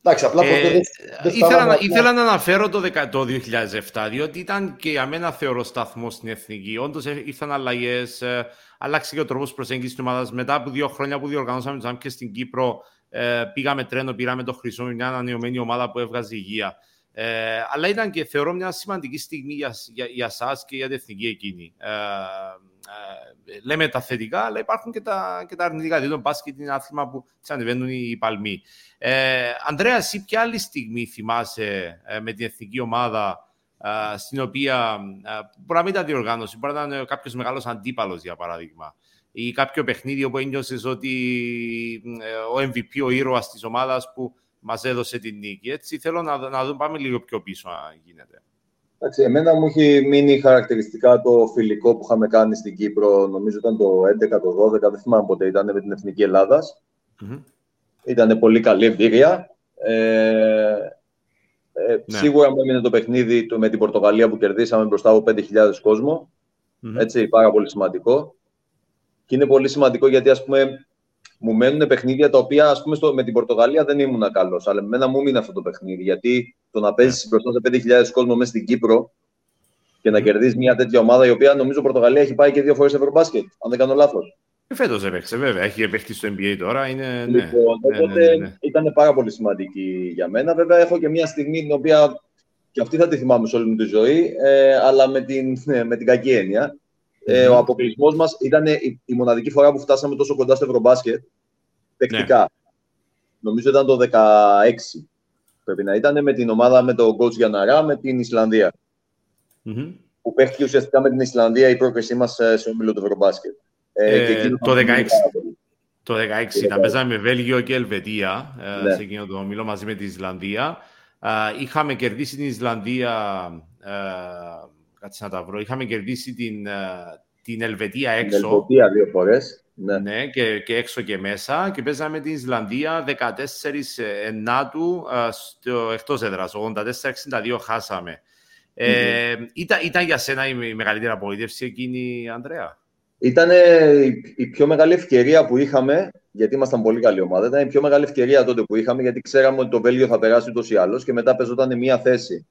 Εντάξει, απλά ε, δεν, ήθελα, να, ήθελα να αναφέρω το, το 2007, διότι ήταν και για μένα θεωρώ σταθμό στην εθνική. Όντως ε, ήρθαν αλλαγές, ε, άλλαξε και ο τρόπος προσέγγισης της ομάδας. Μετά από δύο χρόνια που διοργανώσαμε το και στην Κύπρο, ε, πήγαμε τρένο, πήραμε το χρυσό, μια ανανεωμένη ομάδα που έβγαζε υγεία. Ε, αλλά ήταν και θεωρώ μια σημαντική στιγμή για, για, για σας και για την εθνική εκείνη. Ε, ε, λέμε τα θετικά, αλλά υπάρχουν και τα, και τα αρνητικά. Δηλαδή, το μπάσκετ είναι άθλημα που τις ανεβαίνουν οι παλμοί. Ε, Ανδρέας, εσύ ποια άλλη στιγμή θυμάσαι ε, με την εθνική ομάδα ε, στην οποία μπορεί να μην ήταν διοργάνωση, μπορεί να ήταν κάποιος μεγάλος αντίπαλος, για παράδειγμα, ή κάποιο παιχνίδι όπου ένιωσες ότι ο MVP, ο ήρωας της ομάδας που Μας έδωσε την νίκη. Έτσι θέλω να, να δούμε, πάμε λίγο πιο πίσω αν γίνεται. Εντάξει, εμένα μου έχει μείνει χαρακτηριστικά το φιλικό που είχαμε κάνει στην Κύπρο, νομίζω ήταν το 11, το 12, δεν θυμάμαι πότε ήταν, με την Εθνική Ελλάδας. Mm-hmm. Ήταν πολύ καλή εμπειρία. Ε, ε, ναι. Σίγουρα μου έμεινε το παιχνίδι με την Πορτογαλία που κερδίσαμε μπροστά από 5.000 κόσμο. Mm-hmm. Έτσι, πάρα πολύ σημαντικό. Και είναι πολύ σημαντικό γιατί, ας πούμε, μου μένουν παιχνίδια τα οποία ας πούμε, στο, με την Πορτογαλία δεν ήμουν καλός. Αλλά με μένα μου μείνει αυτό το παιχνίδι. Γιατί το να παίζεις μπροστά σε 5.000 κόσμο μέσα στην Κύπρο και να κερδίσει μια τέτοια ομάδα η οποία νομίζω η Πορτογαλία έχει πάει και δύο φορές Ευρωμπάσκετ, αν δεν κάνω λάθος. Ε, Φέτος έπαιξε, βέβαια. Έχει παίχτη στο NBA τώρα. Είναι... Ναι. Λοιπόν, ναι, οπότε ναι, ναι, ναι, ήταν πάρα πολύ σημαντική για μένα. Βέβαια, έχω και μια στιγμή την οποία και αυτή θα τη θυμάμαι σε όλη μου τη ζωή, ε, αλλά με την, ναι, με την κακή έννοια. Ε, ο αποκλεισμός μας ήταν η, η, μοναδική φορά που φτάσαμε τόσο κοντά στο Ευρωμπάσκετ. Τεκτικά. Ναι. Νομίζω ήταν το 16. Πρέπει να ήταν με την ομάδα με τον coach Γιαναρά με την Ισλανδία. Mm-hmm. Που παίχτηκε ουσιαστικά με την Ισλανδία η πρόκρισή μας ε, σε όμιλο του Ευρωμπάσκετ. Ε, ε, το 16. Το 16 ήταν. Παίζαμε Βέλγιο και Ελβετία ε, ναι. σε εκείνο το όμιλο μαζί με την Ισλανδία. είχαμε κερδίσει την Ισλανδία κάτσε να τα βρω. Είχαμε κερδίσει την, ε, την Ελβετία έξω. Την Ελβετία δύο φορές. Ναι, ναι και, και έξω και μέσα. Και παίζαμε την Ισλανδία 14 ενάτου στο εκτός έδρας. 84-62 χάσαμε. Ε, ήταν, ήταν για σένα η μεγαλύτερη απογοήτευση εκείνη, Ανδρέα; Ήταν η πιο μεγάλη ευκαιρία που είχαμε, γιατί ήμασταν πολύ καλή ομάδα. Ήταν η πιο μεγάλη ευκαιρία τότε που είχαμε, γιατί ξέραμε ότι το Βέλγιο θα περάσει ούτως ή άλλως και μετά παίζονταν μία θέση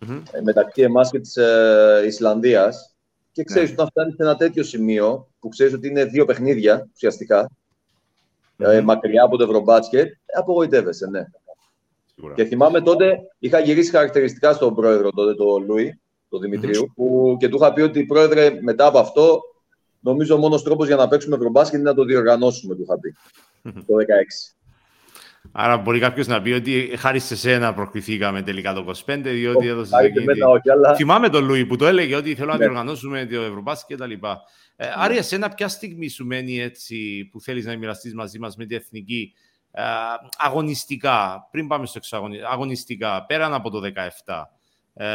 mm-hmm. μεταξύ εμάς και της ε, Ισλανδίας. Και ξέρεις, yeah. Ναι. όταν φτάνεις σε ένα τέτοιο σημείο, που ξέρεις ότι είναι δύο παιχνίδια ουσιαστικά, mm-hmm. ε, μακριά από το Ευρωμπάσκετ, απογοητεύεσαι, ναι. Σίγουρα. Και θυμάμαι τότε, είχα γυρίσει χαρακτηριστικά στον πρόεδρο τότε, τον Λούι, τον Δημητρίου, mm-hmm. που και του είχα πει ότι πρόεδρε, μετά από αυτό, νομίζω ο μόνος τρόπος για να παίξουμε Ευρωμπάσκετ είναι να το διοργανώσουμε, του είχα πει. το 2016. Άρα μπορεί κάποιος να πει ότι χάρη σε σένα προκριθήκαμε τελικά το 25, διότι έδωσε. αλλά... Θυμάμαι τον Λούι που το έλεγε ότι θέλω να ναι. διοργανώσουμε το Ευρωμπάσκετ κτλ. Ε, ναι. Άρα, εσένα, ποια στιγμή σου μένει έτσι που θέλεις να μοιραστείς μαζί μας με την εθνική ε, αγωνιστικά, πριν πάμε στο εξαγωνιστικά, αγωνιστικά, πέραν από το 17. Ε,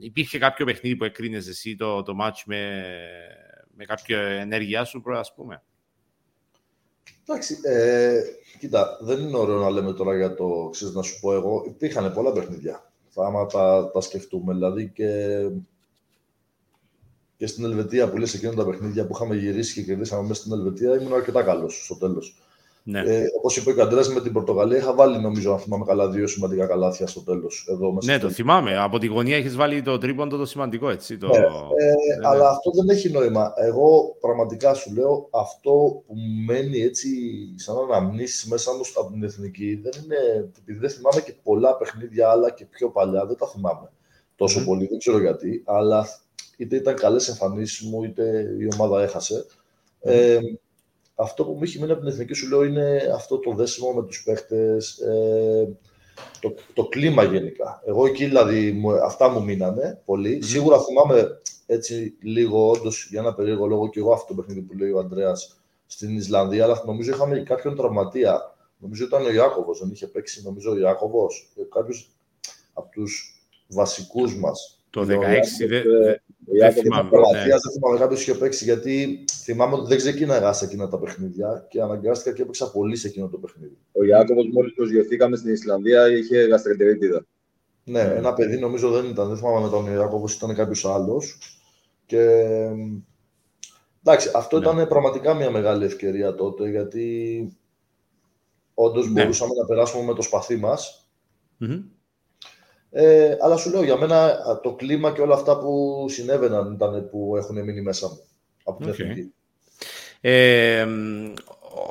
υπήρχε κάποιο παιχνίδι που εκρίνεσαι εσύ το, το match με, με κάποια ενέργειά σου, ας πούμε; Εντάξει, ε, κοίτα, δεν είναι ωραίο να λέμε τώρα για το, ξέρεις να σου πω εγώ, υπήρχαν πολλά παιχνίδια. Θα άμα τα, τα σκεφτούμε, δηλαδή και, και στην Ελβετία που λες εκείνα τα παιχνίδια που είχαμε γυρίσει και κερδίσαμε μέσα στην Ελβετία, ήμουν αρκετά καλός στο τέλος. Ναι. Ε, Όπως είπε ο Καντρέα με την Πορτογαλία, είχα βάλει νομίζω, αν θυμάμαι καλά, δύο σημαντικά καλάθια στο τέλος. Ναι, το θυμάμαι. Από τη γωνία έχεις βάλει το τρίποντο το σημαντικό, έτσι. Το... Ναι, ε, ναι, αλλά αυτό δεν έχει νόημα. Εγώ πραγματικά σου λέω αυτό που μένει έτσι σαν αναμνήσεις μέσα μου από την εθνική δεν είναι. Επειδή δεν θυμάμαι και πολλά παιχνίδια άλλα και πιο παλιά, δεν τα θυμάμαι τόσο mm. πολύ, δεν ξέρω γιατί. Αλλά είτε ήταν καλές εμφανίσεις μου, είτε η ομάδα έχασε. Mm. Ε, αυτό που μου έχει μείνει από την εθνική σου λέω είναι αυτό το δέσιμο με τους παίχτες, ε, το, το κλίμα γενικά. Εγώ εκεί δηλαδή αυτά μου μείνανε πολύ. Mm. Σίγουρα θυμάμαι έτσι λίγο όντως για ένα περίεργο λόγο και εγώ αυτό το παιχνίδι που λέει ο Αντρέα στην Ισλανδία, αλλά νομίζω είχαμε κάποιον τραυματία. Νομίζω ήταν ο Ιάκωβος, δεν είχε παίξει νομίζω ο Ιάκωβος, κάποιος από τους βασικούς μας. Το 16 δεν δεν θυμάμαι. Ναι. Δεν θυμάμαι κάποιο είχε παίξει γιατί θυμάμαι ότι δεν ξεκίναγα σε εκείνα τα παιχνίδια και αναγκάστηκα και έπαιξα πολύ σε εκείνο το παιχνίδι. Ο Ιάκωβος, μόλις προσγειωθήκαμε στην Ισλανδία, είχε γαστρεντερίτιδα. Ναι, ένα παιδί νομίζω δεν ήταν. Δεν θυμάμαι με τον Ιάκωβος, ήταν κάποιος άλλος. Και εντάξει, αυτό ναι. ήταν πραγματικά μια μεγάλη ευκαιρία τότε γιατί όντως ναι. μπορούσαμε να περάσουμε με το σπαθί μας. Mm-hmm. Ε, αλλά σου λέω, για μένα το κλίμα και όλα αυτά που συνέβαιναν ήταν που έχουν μείνει μέσα μου από την okay. Ε,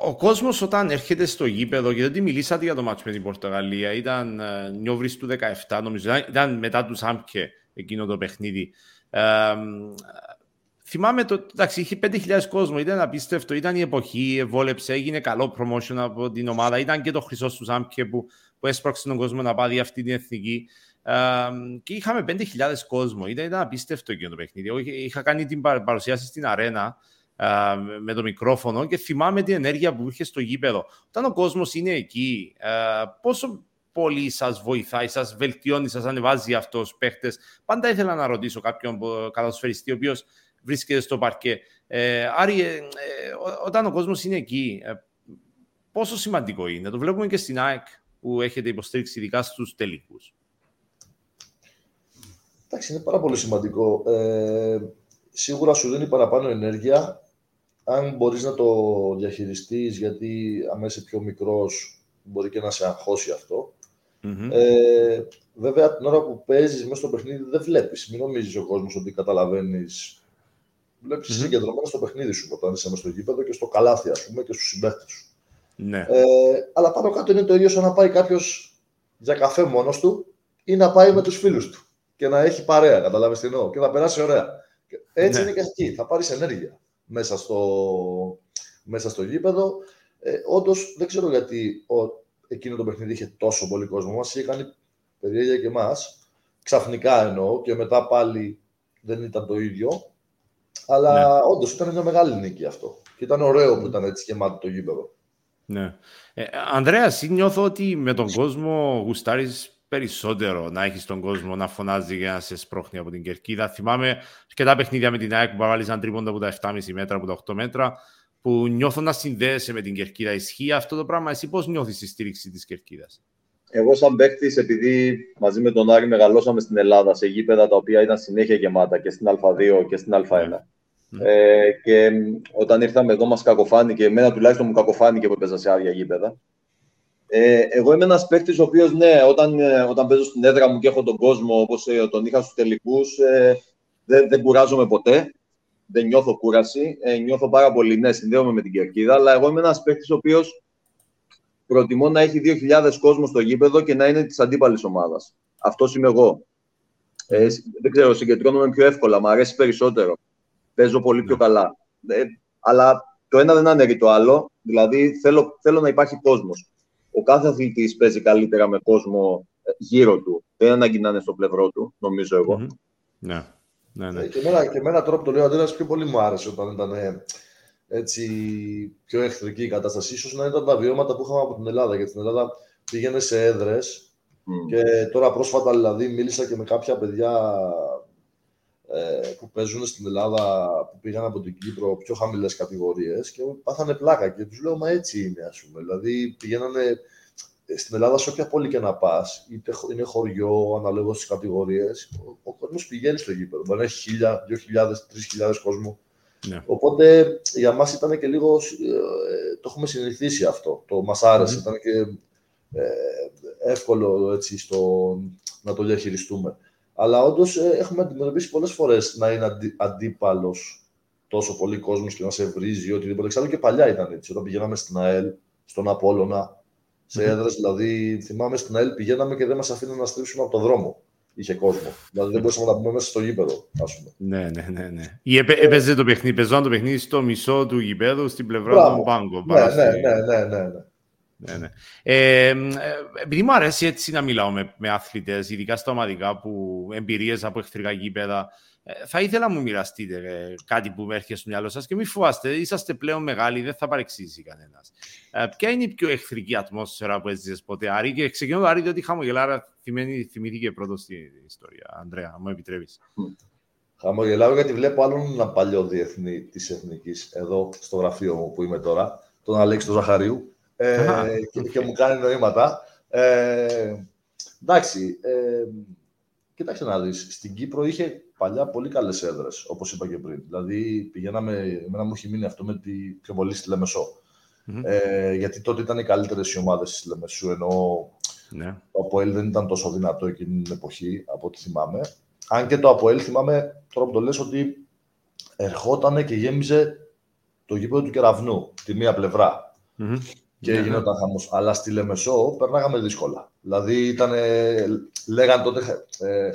ο κόσμος όταν έρχεται στο γήπεδο, και δεν μιλήσατε για το μάτσο με την Πορτογαλία, ήταν ε, νιόβρις του 17 νομίζω, ήταν μετά του Σάμπκε εκείνο το παιχνίδι. Ε, θυμάμαι το, εντάξει, είχε 5.000 κόσμο, ήταν απίστευτο, ήταν η εποχή, ευόλεψε, έγινε καλό promotion από την ομάδα, ήταν και το χρυσό του Σάμπκε που, που έσπρωξε τον κόσμο να πάρει αυτή την εθνική και είχαμε 5.000 κόσμο. Ήταν, ήταν απίστευτο εκείνο το παιχνίδι. Είχα κάνει την παρουσίαση στην αρένα με το μικρόφωνο και θυμάμαι την ενέργεια που είχε στο γήπεδο. Όταν ο κόσμος είναι εκεί, πόσο πολύ σας βοηθάει, σας βελτιώνει, σας ανεβάζει αυτός παίχτες; Πάντα ήθελα να ρωτήσω κάποιον καλοσφαιριστή, ο οποίος βρίσκεται στο παρκέ. Ε, Άρη, ε, ε, όταν ο κόσμος είναι εκεί, ε, πόσο σημαντικό είναι; Το βλέπουμε και στην ΑΕΚ που έχετε υποστήριξει ειδικά στους τελικούς. Εντάξει, είναι πάρα πολύ σημαντικό. Ε, σίγουρα σου δίνει παραπάνω ενέργεια. Αν μπορείς να το διαχειριστείς, γιατί αμέσως πιο μικρός μπορεί και να σε αγχώσει Ε, βέβαια, την ώρα που παίζεις μέσα στο παιχνίδι δεν βλέπεις. Μην νομίζεις ο κόσμος ότι καταλαβαίνεις. Βλέπεις mm-hmm. συγκεντρωμένο στο παιχνίδι σου όταν είσαι μέσα στο γήπεδο και στο καλάθι, ας πούμε, και στους συμπαίχτες σου. Ναι. Ε, αλλά πάνω κάτω είναι το ίδιο σαν να πάει κάποιος για καφέ μόνος του ή να πάει με τους φίλους του και να έχει παρέα, καταλάβει τι εννοώ, και να περάσει ωραία. Έτσι ναι. είναι και εκεί. Θα πάρεις ενέργεια μέσα στο, μέσα στο γήπεδο. Ε, Όντως δεν ξέρω γιατί ο, εκείνο το παιχνίδι είχε τόσο πολύ κόσμο. Μας είχε κάνει περίεργα και εμάς. Ξαφνικά εννοώ και μετά πάλι δεν ήταν το ίδιο. Αλλά ναι. όντως ήταν μια μεγάλη νίκη αυτό. Και ήταν ωραίο που ήταν έτσι γεμάτο το γήπεδο. Ναι. Ε, Ανδρέας, νιώθω ότι με τον κόσμο γουστάρεις περισσότερο να έχεις τον κόσμο να φωνάζει για να σε σπρώχνει από την κερκίδα. Θυμάμαι και τα παιχνίδια με την ΑΕΚ που παράλληλαν τρίποντα από τα 7,5 μέτρα, από τα 8 μέτρα, που νιώθω να συνδέεσαι με την κερκίδα. Ισχύει αυτό το πράγμα; Εσύ πώς νιώθεις τη στήριξη της κερκίδας; Εγώ σαν παίκτης, επειδή μαζί με τον Άρη μεγαλώσαμε στην Ελλάδα σε γήπεδα τα οποία ήταν συνέχεια γεμάτα και στην Α2 και στην Α1. Ναι. Ε, και όταν ήρθαμε εδώ μας κακοφάνηκε, εμένα τουλάχιστον μου κακοφάνηκε που έπαιζα σε άδεια γήπεδα. Ε, εγώ είμαι ένας παίκτης ο οποίος, ναι, όταν, ε, όταν παίζω στην έδρα μου και έχω τον κόσμο όπως ε, τον είχα στους τελικούς, ε, δεν, δεν κουράζομαι ποτέ. Δεν νιώθω κούραση. Ε, νιώθω πάρα πολύ, ναι, συνδέομαι με την κερκίδα. Αλλά εγώ είμαι ένας παίκτης ο οποίος προτιμώ να έχει 2.000 κόσμο στο γήπεδο και να είναι της αντίπαλης ομάδας. Αυτός είμαι εγώ. Ε, δεν ξέρω, συγκεντρώνομαι πιο εύκολα. Μου αρέσει περισσότερο. Παίζω πολύ πιο ναι. καλά. Ε, αλλά το ένα δεν αναιρεί το άλλο. Δηλαδή, θέλω, θέλω να υπάρχει κόσμος ο κάθε αθλητής παίζει καλύτερα με κόσμο ε, γύρω του. Δεν ανάγκη να είναι στο πλευρό του, νομίζω εγώ. Mm-hmm. Ναι. Ναι, ναι. Και, εμένα, και εμένα τρόπο το λέω αντίδραση πιο πολύ μου άρεσε όταν ήταν ε, έτσι πιο εχθρική η κατάσταση. Ίσως να ήταν τα βιώματα που είχαμε από την Ελλάδα. Γιατί στην Ελλάδα πήγαινε σε έδρες mm. και τώρα πρόσφατα δηλαδή μίλησα και με κάποια παιδιά ε, που παίζουν στην Ελλάδα, που πήγαν από την Κύπρο πιο χαμηλές κατηγορίες και πάθανε πλάκα. Και τους λέω, Μα έτσι είναι, ας πούμε. Δηλαδή πηγαίνανε ε, στην Ελλάδα σε όποια πόλη και να πας, είτε είναι χωριό, αναλόγως στις κατηγορίες, ο, ο κόσμος πηγαίνει στο γήπεδο. Μπορεί να έχει χίλια, δύο χιλιάδες, τρεις χιλιάδες κόσμο. Ναι. Οπότε για μας ήταν και λίγο. Ε, το έχουμε συνηθίσει αυτό. Το μας άρεσε. Ήταν και ε, εύκολο έτσι, στο, να το διαχειριστούμε. Αλλά όντως ε, έχουμε αντιμετωπίσει πολλές φορές να είναι αντί, αντίπαλος τόσο πολύ κόσμος και να σε βρίζει ή οτιδήποτε. Εξάλλου και παλιά ήταν έτσι. Όταν πηγαίναμε στην ΑΕΛ, στον Απόλωνα, σε έδρες δηλαδή. Θυμάμαι στην ΑΕΛ πηγαίναμε και δεν μας αφήναν να στρίψουμε από τον δρόμο. Είχε κόσμο. Δηλαδή δεν μπορούσαμε να μπούμε μέσα στο γήπεδο, ας πούμε. Ναι, ναι, ναι. ναι. Ή έπαιζε το παιχνίδι, παίζονταν το παιχνίδι στο μισό του γήπεδου στην πλευρά του πάγκο. Ναι, ναι, ναι, ναι, ναι, ναι. Ναι, ναι. Ε, επειδή μου αρέσει έτσι να μιλάω με, με άθλητες, ειδικά στα ομαδικά που εμπειρίες από εχθρικά γήπεδα, ε, θα ήθελα να μου μοιραστείτε ε, κάτι που με έρχεται στο μυαλό σας και μην φοβάστε, είσαστε πλέον μεγάλοι, δεν θα παρεξήσει κανένας. Ε, ποια είναι η πιο εχθρική ατμόσφαιρα που έζησες ποτέ, Άρη, και ξεκινώ το Άρη, διότι χαμογελάρα θυμήθηκε πρώτος στην ιστορία. Ανδρέα, μου επιτρέπεις. Χαμογελάω γιατί βλέπω άλλον ένα παλιό διεθνή της Εθνικής εδώ στο γραφείο μου που είμαι τώρα, τον Αλέξη τον Ζαχαρίου, ε, και, και, μου κάνει νοήματα. Ε, εντάξει, ε, κοίταξε να δεις, στην Κύπρο είχε παλιά πολύ καλές έδρες, όπως είπα και πριν. Δηλαδή, πηγαίναμε, εμένα μου έχει μείνει αυτό με τη πιο πολύ στη λεμεσο Ε, γιατί τότε ήταν οι καλύτερες οι ομάδες στη Λεμεσού, ενώ ναι. το Αποέλ δεν ήταν τόσο δυνατό εκείνη την εποχή, από ό,τι θυμάμαι. Αν και το Αποέλ θυμάμαι, τώρα που το λες, ότι ερχόταν και γέμιζε το γήπεδο του κεραυνού, τη μία και ναι, γινόταν χαμός. Αλλά στη Λεμεσό περνάγαμε δύσκολα. Δηλαδή ήταν, λέγανε τότε, ε,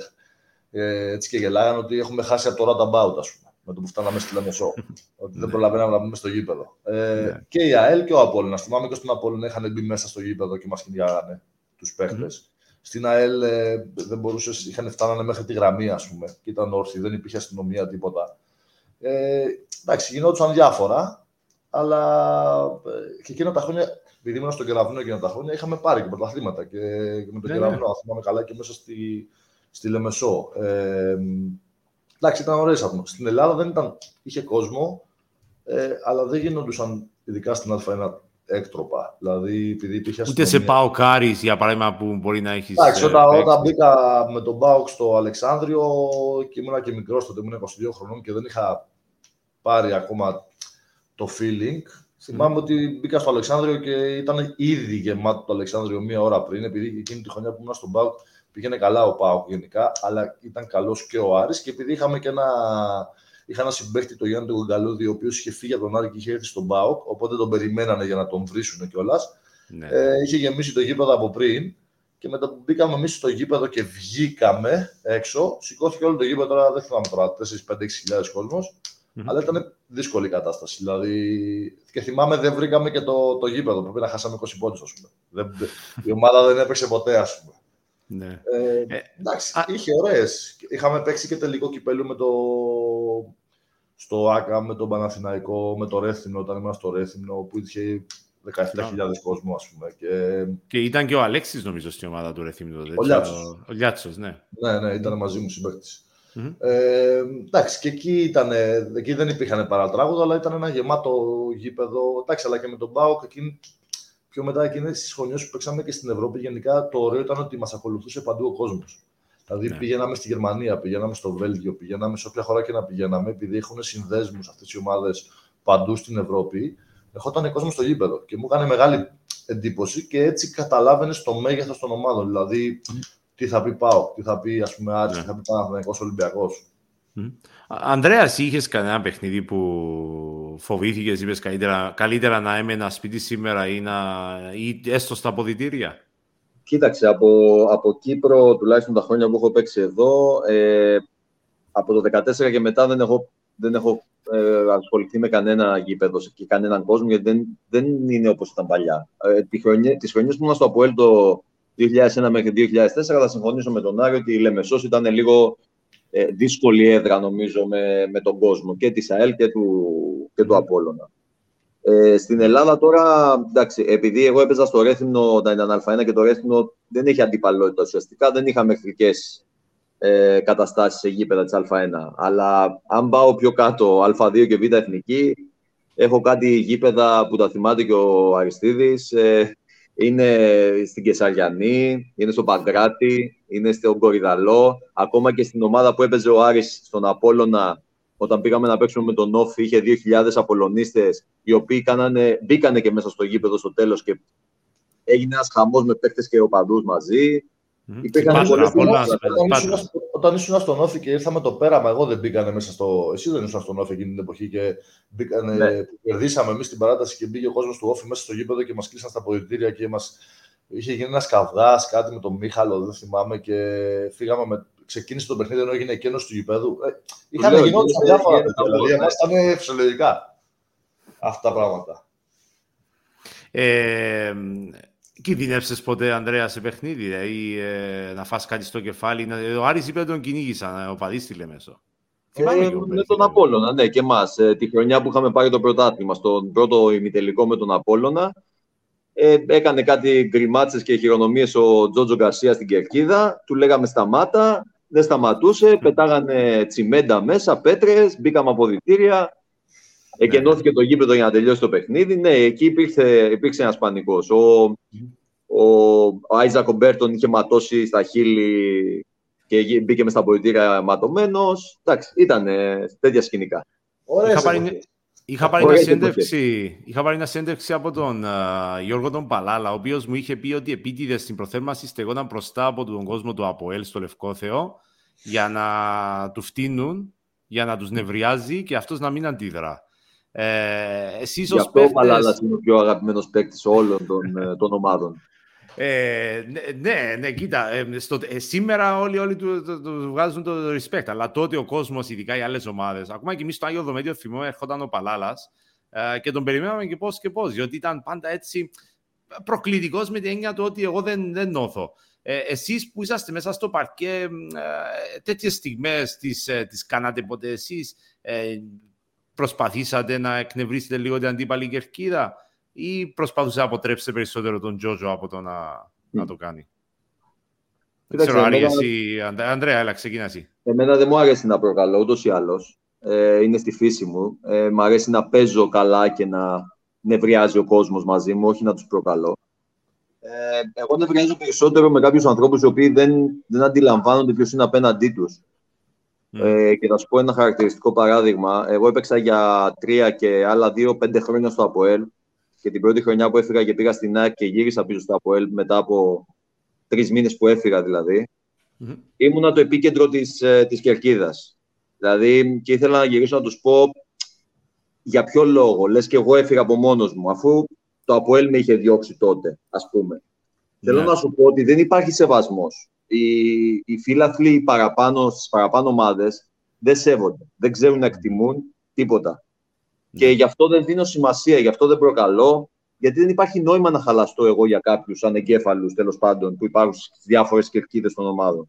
ε, έτσι και γελάγανε ότι έχουμε χάσει από το Roundabout, ας πούμε, με το που φτάναμε στη Λεμεσό. *laughs* ότι δεν προλαβαίναμε να μπούμε στο γήπεδο. Ε, ναι. και η ΑΕΛ και ο Απόλλωνας. Θυμάμαι και στην Απόλλωνα είχαν μπει μέσα στο γήπεδο και μας κυνηγάγανε τους παίχτες. Στην ΑΕΛ ε, δεν μπορούσες, είχαν φτάνανε μέχρι τη γραμμή, ας πούμε, και ήταν όρθιοι, δεν υπήρχε αστυνομία, τίποτα. Ε, εντάξει, γινόντουσαν διάφορα αλλά ε, και εκείνα τα χρόνια, επειδή ήμουν στον κεραυνό εκείνα τα χρόνια, είχαμε πάρει και πρωταθλήματα. Και, και με τον ναι, κεραυνό, ναι. θυμάμαι καλά και μέσα στη, στη Λεμεσό. Ε, εντάξει, ήταν ωραίες άτομα. Στην Ελλάδα δεν ήταν, είχε κόσμο, ε, αλλά δεν γίνονταν ειδικά στην Α1 έκτροπα. Δηλαδή, επειδή υπήρχε Ούτε σε πάω κάρις, για παράδειγμα, που μπορεί να έχεις. Εντάξει, ε, όταν, όταν μπήκα με τον Πάουκ στο Αλεξάνδριο και ήμουν και μικρός, τότε ήμουν 22 χρονών και δεν είχα πάρει ακόμα το feeling. Θυμάμαι ότι μπήκα στο Αλεξάνδριο και ήταν ήδη γεμάτο το Αλεξάνδριο μία ώρα πριν, επειδή εκείνη τη χρονιά που ήμουν στον Πάουκ πήγαινε καλά ο Πάουκ γενικά, αλλά ήταν καλός και ο Άρης και επειδή είχαμε και ένα, είχα ένα συμπέχτη, το Γιάννη Γκαλούδη, ο οποίος είχε φύγει από τον Άρη και είχε έρθει στον Πάουκ, οπότε τον περιμένανε για να τον βρίσουν κιόλας. Ναι. Ε, είχε γεμίσει το γήπεδο από πριν και μετά που μπήκαμε εμείς στο γήπεδο και βγήκαμε έξω, σηκώθηκε όλο το γήπεδο. Τώρα δεν θυμάμαι τώρα, 4-5-6 κόσμος. Mm-hmm. Αλλά ήταν δύσκολη η κατάσταση. Δηλαδή, και θυμάμαι δεν βρήκαμε και το, το γήπεδο. Πρέπει να χάσαμε 20 πόντους, ας πούμε. η ομάδα δεν έπαιξε ποτέ, ας πούμε. Ναι. Ε, ε, εντάξει, α... είχε ωραίες. Είχαμε παίξει και τελικό κυπέλου με το. Στο ΑΚΑ, με τον Παναθηναϊκό, με το Ρέθινο, όταν ήμασταν στο Ρέθινο, που είχε 17.000 κόσμο, ας πούμε. Και... και ήταν και ο Αλέξης, νομίζω, στην ομάδα του Ρέθινο. Ο Λιάτσος. Ο Λιάτσος, ναι. Ναι, ναι, ήταν μαζί μου συμπαίκτης. Ε, εντάξει, και εκεί, ήταν, εκεί δεν υπήρχαν παρατράγουδα, αλλά ήταν ένα γεμάτο γήπεδο. Εντάξει, αλλά και με τον Μπάουκ, εκείνη, πιο μετά εκείνες τις χρονιές που παίξαμε και στην Ευρώπη, γενικά το ωραίο ήταν ότι μας ακολουθούσε παντού ο κόσμος. Δηλαδή ναι. πηγαίναμε στη Γερμανία, πηγαίναμε στο Βέλγιο, πηγαίναμε σε όποια χώρα και να πηγαίναμε, επειδή έχουν συνδέσμους αυτές οι ομάδες παντού στην Ευρώπη. Ερχόταν κόσμος στο γήπεδο και μου έκανε μεγάλη εντύπωση και έτσι καταλάβαινες το μέγεθος των ομάδων. Δηλαδή, τι θα πει Πάο, τι θα πει ας πούμε Άρης, ναι. τι θα πει Παναθηναϊκός Ολυμπιακός. Mm. Ανδρέα, είχες κανένα παιχνίδι που φοβήθηκες, είπες καλύτερα, καλύτερα να έμενα σπίτι σήμερα ή, να, ή έστω στα αποδητήρια; Κοίταξε, από, από Κύπρο, τουλάχιστον τα χρόνια που έχω παίξει εδώ, ε, από το 2014 και μετά δεν έχω, δεν έχω ε, ασχοληθεί με κανένα γήπεδο και κανέναν κόσμο, γιατί δεν, δεν είναι όπως ήταν παλιά. Ε, τις χρονιές που ήμουν στο Αποέλ το 2001 μέχρι 2004 θα συμφωνήσω με τον Άρη ότι η Λεμεσός ήταν λίγο ε, δύσκολη έδρα νομίζω με, με τον κόσμο και της ΑΕΛ και του, και του Απόλλωνα. Ε, στην Ελλάδα τώρα, εντάξει, επειδή εγώ έπαιζα στο Ρέθινο όταν ήταν Α1 και το Ρέθινο δεν έχει αντιπαλότητα ουσιαστικά, δεν είχαμε εχθρικέ ε, καταστάσεις σε γήπεδα της Α1. Αλλά αν πάω πιο κάτω, Α2 και Β εθνική, έχω κάτι γήπεδα που τα θυμάται και ο Αριστίδης. Ε, είναι στην Κεσαριανή, είναι στο Παγκράτη, είναι στο Κορυδαλό. Ακόμα και στην ομάδα που έπαιζε ο Άρης στον Απόλλωνα, όταν πήγαμε να παίξουμε με τον Όφη, είχε 2.000 Απολωνίστες, οι οποίοι κάνανε, μπήκανε και μέσα στο γήπεδο στο τέλος και έγινε ένας χαμός με παίχτες και οπαδούς μαζί. Υπήρχαν Όταν ήσουν στον Όφη και ήρθαμε το πέραμα, εγώ δεν μπήκανε μέσα στο. Εσύ δεν ήσουν στον Όφη εκείνη την εποχή και μπήκανε, ναι. κερδίσαμε εμείς την παράταση και μπήκε ο κόσμος του Όφη μέσα στο γήπεδο και μας κλείσαν στα αποδητήρια και μα. Είχε γίνει ένας καυγάς, κάτι με τον Μίχαλο, δεν θυμάμαι και φύγαμε με. Ξεκίνησε το παιχνίδι ενώ έγινε εκείνο του γηπέδου. Ε, είχαν γινόταν διάφορα Δηλαδή, ήταν φυσιολογικά αυτά τα πράγματα. Ε, Κινδυνεύσες ποτέ, Ανδρέας, σε παιχνίδι, δηλαδή ε, να φας κάτι στο κεφάλι. Να... Ο Άρης είπε ότι τον κυνήγησαν, ε, ο παδί στη Λέμεσο. Ε, με τον Απόλλωνα, ναι, και εμάς. Ε, τη χρονιά που είχαμε πάρει το πρωτάθλημα, στον πρώτο ημιτελικό με τον Απόλλωνα, ε, έκανε κάτι γκριμάτσες και χειρονομίες ο Τζότζο Γκαρσία στην κερκίδα. Του λέγαμε σταμάτα, δεν σταματούσε, *laughs* πετάγανε τσιμέντα μέσα, πέτρες, μπήκαμε αποδητήρια. Εκενώθηκε το γήπεδο για να τελειώσει το παιχνίδι. Ναι, εκεί υπήρξε, υπήρξε ένας πανικός. Ο, ο, ο Άιζακ Μπέρτον είχε ματώσει στα χείλη και μπήκε μες στα πολιτήρια ματωμένος. Εντάξει, ήταν τέτοια σκηνικά. Ωραία, είχα, πάρει, είχα, πάρει μια συνέντευξη, είχα πάρει μια συνέντευξη από τον uh, Γιώργο τον Παλάλα, ο οποίος μου είχε πει ότι επίτηδες στην προθέρμανση στεγόταν μπροστά από τον κόσμο του Αποέλ στο Λευκό Θεό για να του φτύνουν, για να τους νευριάζει και αυτός να μην αντίδρα. Ε, εσείς Γι' αυτό ο Παλάλας είναι ο πιο αγαπημένος παίκτης όλων των, ε, των ομάδων. Ε, ναι, ναι, ναι, κοίτα, ε, στο, ε, σήμερα όλοι, όλοι του, του, του, βγάζουν το respect, αλλά τότε ο κόσμος, ειδικά οι άλλες ομάδες, ακόμα και εμείς στο Άγιο Δομέδιο θυμό, έρχονταν ο Παλάλας ε, και τον περιμέναμε και πώς και πώς, διότι ήταν πάντα έτσι προκλητικός με την έννοια του ότι εγώ δεν, δεν νόθω. Ε, εσείς που είσαστε μέσα στο παρκέ, ε, τέτοιες στιγμές τις, ε, τις κάνατε ποτέ εσείς, ε, προσπαθήσατε να εκνευρίσετε λίγο την αντίπαλη κερκίδα ή προσπαθούσατε να αποτρέψετε περισσότερο τον Τζόζο από το να, να το κάνει; Δεν ξέρω, Άρη, εσύ, Ανδρέα, έλα, ξεκινάς εσύ. Εμένα δεν μου αρέσει να προκαλώ, ούτως ή άλλως. Ε, είναι στη φύση μου. Ε, μ' αρέσει να παίζω καλά και να νευριάζει ο κόσμος μαζί μου, όχι να τους προκαλώ. Ε, εγώ νευριάζω περισσότερο με κάποιους ανθρώπους οι οποίοι δεν, δεν αντιλαμβάνονται ποιος είναι απέναντί τους. Ε, και θα σου πω ένα χαρακτηριστικό παράδειγμα. Εγώ έπαιξα για τρία και άλλα δύο, πέντε χρόνια στο ΑΠΟΕΛ. Και την πρώτη χρονιά που έφυγα και πήγα στην ΑΕΚ και γύρισα πίσω στο ΑΠΟΕΛ μετά από τρεις μήνες που έφυγα δηλαδή. Mm-hmm. Ήμουνα το επίκεντρο της της ε, κερκίδας. Δηλαδή, και ήθελα να γυρίσω να τους πω για ποιο λόγο. Λες και εγώ έφυγα από μόνος μου, αφού το ΑΠΟΕΛ με είχε διώξει τότε, ας πούμε. Θέλω ναι. να σου πω ότι δεν υπάρχει σεβασμός οι, οι φίλαθλοι παραπάνω, στις παραπάνω ομάδες δεν σέβονται, δεν ξέρουν να εκτιμούν τίποτα. Και γι' αυτό δεν δίνω σημασία, γι' αυτό δεν προκαλώ, γιατί δεν υπάρχει νόημα να χαλαστώ εγώ για κάποιους ανεγκέφαλους, τέλος πάντων, που υπάρχουν στις διάφορες κερκίδες των ομάδων.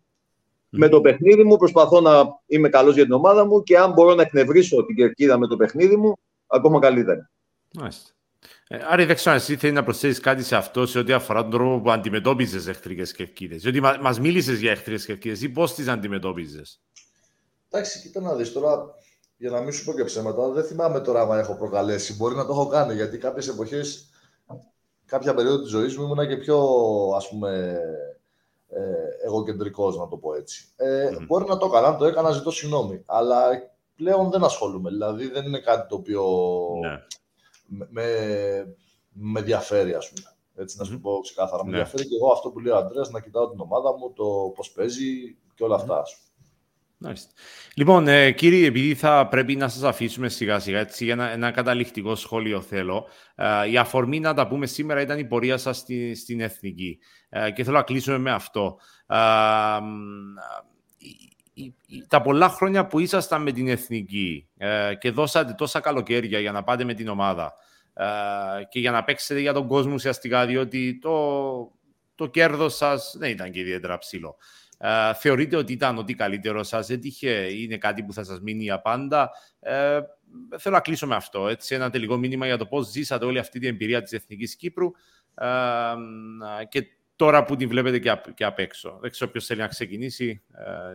Με το παιχνίδι μου προσπαθώ να είμαι καλός για την ομάδα μου και αν μπορώ να εκνευρίσω την κερκίδα με το παιχνίδι μου, ακόμα καλύτερα. Μάλιστα. Ε, Άρη, δεν ξέρω εσύ θέλεις να προσθέσεις κάτι σε αυτό σε ό,τι αφορά τον τρόπο που αντιμετώπιζες εχθρικές κερκίδε. Διότι μα μίλησες για εχθρικέ κερκίδε ή πώς τις αντιμετώπιζες; Εντάξει, κοίτα να δεις τώρα, για να μην σου πω και ψέματα, δεν θυμάμαι τώρα αν έχω προκαλέσει. Μπορεί να το έχω κάνει, γιατί κάποιες εποχές, κάποια περίοδο της ζωής μου ήμουνα και πιο, ας πούμε, ε, εγωκεντρικός, να το πω έτσι. Ε, Μπορεί να το έκανα, αν το έκανα, ζητώ συγγνώμη. Αλλά πλέον δεν ασχολούμαι. Δηλαδή, δεν είναι κάτι το οποίο ναι. Με, με ενδιαφέρει, ας πούμε. Έτσι, να σου πω ξεκάθαρα. Με ναι. ενδιαφέρει και εγώ αυτό που λέει ο Αντρέας, να κοιτάω την ομάδα μου, το πώς παίζει και όλα αυτά. Nice. Λοιπόν, ε, κύριοι, επειδή θα πρέπει να σας αφήσουμε σιγά σιγά, έτσι, για ένα, ένα καταληκτικό σχόλιο θέλω. Ε, η αφορμή να τα πούμε σήμερα ήταν η πορεία σας στη, στην Εθνική. Ε, και θέλω να κλείσουμε με αυτό. Ε, τα πολλά χρόνια που ήσασταν με την Εθνική ε, και δώσατε τόσα καλοκαίρια για να πάτε με την ομάδα και για να παίξετε για τον κόσμο ουσιαστικά, διότι το, το κέρδος σας δεν ήταν και ιδιαίτερα ψηλό. Uh, θεωρείτε ότι ήταν ότι καλύτερο σας έτυχε, είναι κάτι που θα σας μείνει για πάντα; Uh, θέλω να κλείσω με αυτό. Έτσι, ένα τελικό μήνυμα για το πώς ζήσατε όλη αυτή την εμπειρία της Εθνικής Κύπρου uh, και τώρα που την βλέπετε και, απ, και απ' έξω. Δεν ξέρω ποιος θέλει να ξεκινήσει.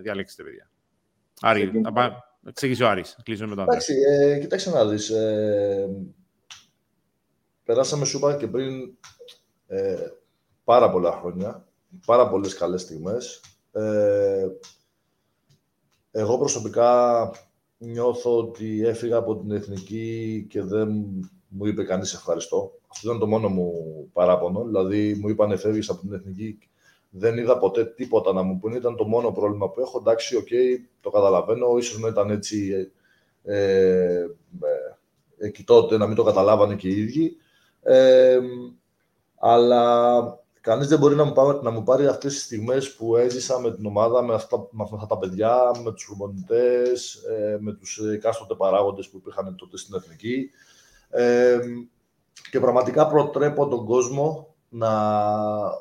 διαλέξτε, παιδιά. Άρη, να ξεκινήσει ο Άρης. Κλείσουμε με τον Εντάξει, ε, κοιτάξτε να δεις. Ε, περάσαμε, σου είπα και πριν, ε, πάρα πολλά χρόνια. Πάρα πολλές καλές στιγμές. Ε, εγώ προσωπικά νιώθω ότι έφυγα από την Εθνική και δεν μου είπε κανείς ευχαριστώ. Αυτό ήταν το μόνο μου παράπονο. Δηλαδή μου είπαν φεύγεις από την Εθνική. Δεν είδα ποτέ τίποτα να μου πούνε. Ήταν το μόνο πρόβλημα που έχω. Εντάξει, οκ, το καταλαβαίνω. Ίσως να ήταν έτσι ε, ε, εκεί τότε, να μην το καταλάβανε και οι ίδιοι. Ε, αλλά Κανείς δεν μπορεί να μου, πάρει, να μου πάρει αυτές τις στιγμές που έζησα με την ομάδα, με αυτά, με αυτά τα παιδιά, με τους προπονητές, ε, με τους εκάστοτε παράγοντες που υπήρχαν τότε στην Εθνική. Ε, και πραγματικά προτρέπω τον κόσμο να,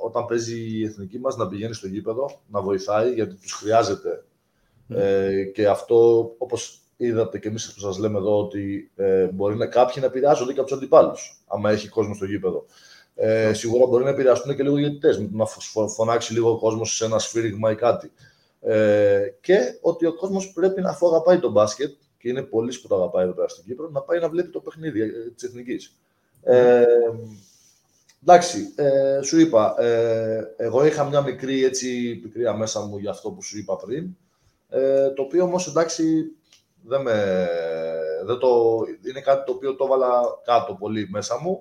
όταν παίζει η Εθνική μας να πηγαίνει στο γήπεδο, να βοηθάει, γιατί τους χρειάζεται. Ε, και αυτό, όπως είδατε και εμείς που σας λέμε εδώ, ότι ε, μπορεί να, κάποιοι να επηρεάζονται και από τους αντιπάλους, άμα έχει κόσμο στο γήπεδο. Ε, σίγουρα μπορεί να επηρεαστούν και λίγο οι διαιτητές, με το να φωνάξει λίγο ο κόσμος σε ένα σφύριγμα ή κάτι. Ε, και ότι ο κόσμος πρέπει να αφού αγαπάει τον μπάσκετ, και είναι πολλοί που το αγαπάει εδώ πέρα στην Κύπρο, να πάει να βλέπει το παιχνίδι ε, της εθνικής. Ε, εντάξει, ε, σου είπα, ε, εγώ είχα μια μικρή έτσι, πικρία μέσα μου για αυτό που σου είπα πριν, ε, το οποίο όμως εντάξει δεν με, δεν το, είναι κάτι το οποίο το έβαλα κάτω πολύ μέσα μου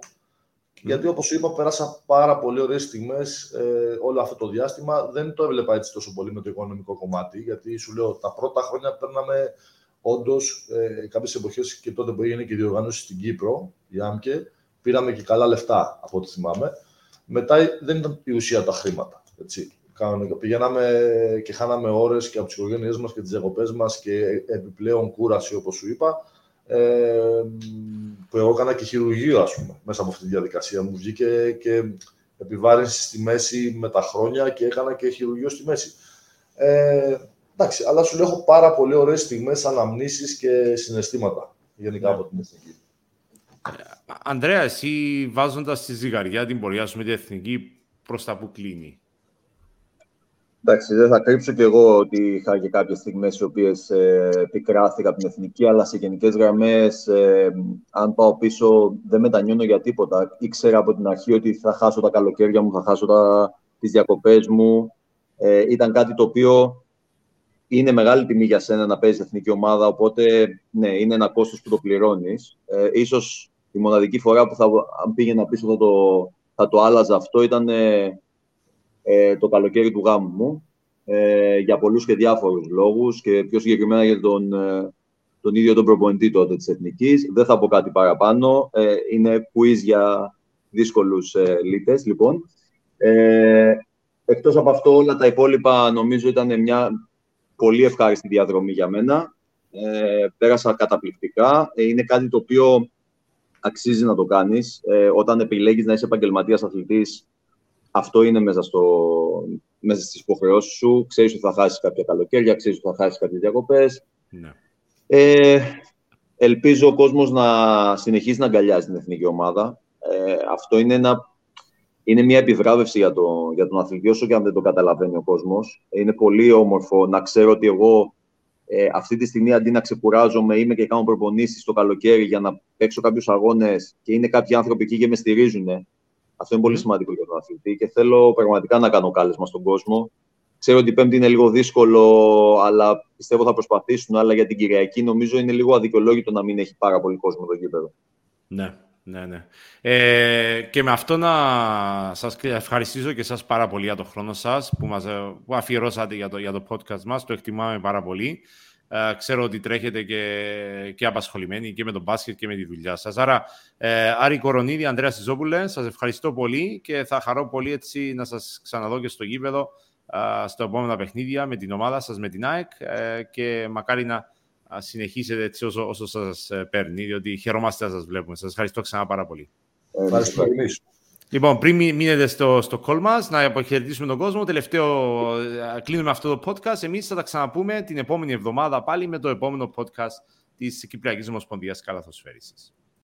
γιατί όπως σου είπα, πέρασα πάρα πολύ ωραίες στιγμές ε, όλο αυτό το διάστημα. Δεν το έβλεπα έτσι τόσο πολύ με το οικονομικό κομμάτι, γιατί σου λέω τα πρώτα χρόνια παίρναμε όντως ε, κάποιες εποχές και τότε που έγινε και η διοργάνωση στην Κύπρο, η ΆΜΚΕ, πήραμε και καλά λεφτά από ό,τι θυμάμαι. Μετά δεν ήταν η ουσία τα χρήματα. Έτσι. Πηγαίναμε και χάναμε ώρες και από τις οικογένειές μας και τις διακοπές μας και επιπλέον κούραση, όπως σου είπα, ε, που εγώ έκανα και χειρουργείο, ας πούμε, μέσα από αυτή τη διαδικασία. Μου βγήκε και επιβάρυνση στη μέση με τα χρόνια και έκανα και χειρουργείο στη μέση. Ε, εντάξει, αλλά σου λέω έχω πάρα πολύ ωραίες στιγμές, αναμνήσεις και συναισθήματα γενικά ναι. από την Εθνική. Ανδρέα, εσύ βάζοντας τη ζυγαριά την πορεία σου με την Εθνική, προς τα που κλείνει; Εντάξει, δεν θα κρύψω κι εγώ ότι είχα και κάποιες στιγμές οι οποίες ε, επικράθηκα από την εθνική, αλλά σε γενικές γραμμές, ε, αν πάω πίσω, δεν μετανιώνω για τίποτα. Ήξερα από την αρχή ότι θα χάσω τα καλοκαίρια μου, θα χάσω τις διακοπές μου. Ε, ήταν κάτι το οποίο είναι μεγάλη τιμή για σένα να παίζεις εθνική ομάδα, οπότε ναι, είναι ένα κόστος που το πληρώνεις. Ε, ίσως η μοναδική φορά που θα αν πήγαινα πίσω θα το, θα το άλλαζα αυτό ήταν ε, το καλοκαίρι του γάμου μου ε, για πολλούς και διάφορους λόγους και πιο συγκεκριμένα για τον, ε, τον ίδιο τον προπονητή τότε της Εθνικής. Δεν θα πω κάτι παραπάνω. Ε, είναι quiz για δύσκολους ε, λίτες, λοιπόν. Ε, εκτός από αυτό, όλα τα υπόλοιπα νομίζω ήταν μια πολύ ευχάριστη διαδρομή για μένα. Ε, πέρασα καταπληκτικά. Ε, είναι κάτι το οποίο αξίζει να το κάνεις. Ε, όταν επιλέγεις να είσαι επαγγελματίας αθλητής, αυτό είναι μέσα, στο, μέσα στις υποχρεώσεις σου. Ξέρεις ότι θα χάσεις κάποια καλοκαίρια, ξέρεις ότι θα χάσεις κάποιες διακοπές. Ναι. Ε, ελπίζω ο κόσμος να συνεχίσει να αγκαλιάζει την εθνική ομάδα. Ε, αυτό είναι, ένα, είναι μια επιβράβευση για, το, για τον αθλητή, όσο και αν δεν το καταλαβαίνει ο κόσμος. Είναι πολύ όμορφο να ξέρω ότι εγώ ε, αυτή τη στιγμή αντί να ξεκουράζομαι, είμαι και κάνω προπονήσεις το καλοκαίρι για να παίξω κάποιους αγώνες και είναι κάποιοι άνθρωποι εκεί και με στηρίζουν. Αυτό είναι πολύ σημαντικό για τον αθλητή και θέλω πραγματικά να κάνω κάλεσμα στον κόσμο. Ξέρω ότι η Πέμπτη είναι λίγο δύσκολο, αλλά πιστεύω θα προσπαθήσουν. Αλλά για την Κυριακή νομίζω είναι λίγο αδικαιολόγητο να μην έχει πάρα πολύ κόσμο το γήπεδο. Ναι, ναι, ναι. Ε, και με αυτό να σας ευχαριστήσω και σας πάρα πολύ για τον χρόνο σας που, μας, που αφιερώσατε για το, για το podcast μας. Το εκτιμάμε πάρα πολύ. Ε, ξέρω ότι τρέχετε και, και απασχολημένοι και με τον μπάσκετ και με τη δουλειά σας. Άρα, ε, Άρη Κορονίδη, Ανδρέας Σιζόπουλε, σας ευχαριστώ πολύ και θα χαρώ πολύ έτσι να σας ξαναδώ και στο γήπεδο ε, στο επόμενα παιχνίδια με την ομάδα σας, με την ΑΕΚ ε, και μακάρι να συνεχίσετε έτσι όσο, όσο σας ε, παίρνει, διότι χαιρόμαστε να σας βλέπουμε. Σας ευχαριστώ ξανά πάρα πολύ. Ευχαριστώ Λοιπόν, πριν μείνετε στο, στο call μας, να αποχαιρετήσουμε τον κόσμο. Τελευταίο, κλείνουμε αυτό το podcast. Εμείς θα τα ξαναπούμε την επόμενη εβδομάδα πάλι με το επόμενο podcast της Κυπριακής Ομοσπονδίας Καλαθοσφαίρισης.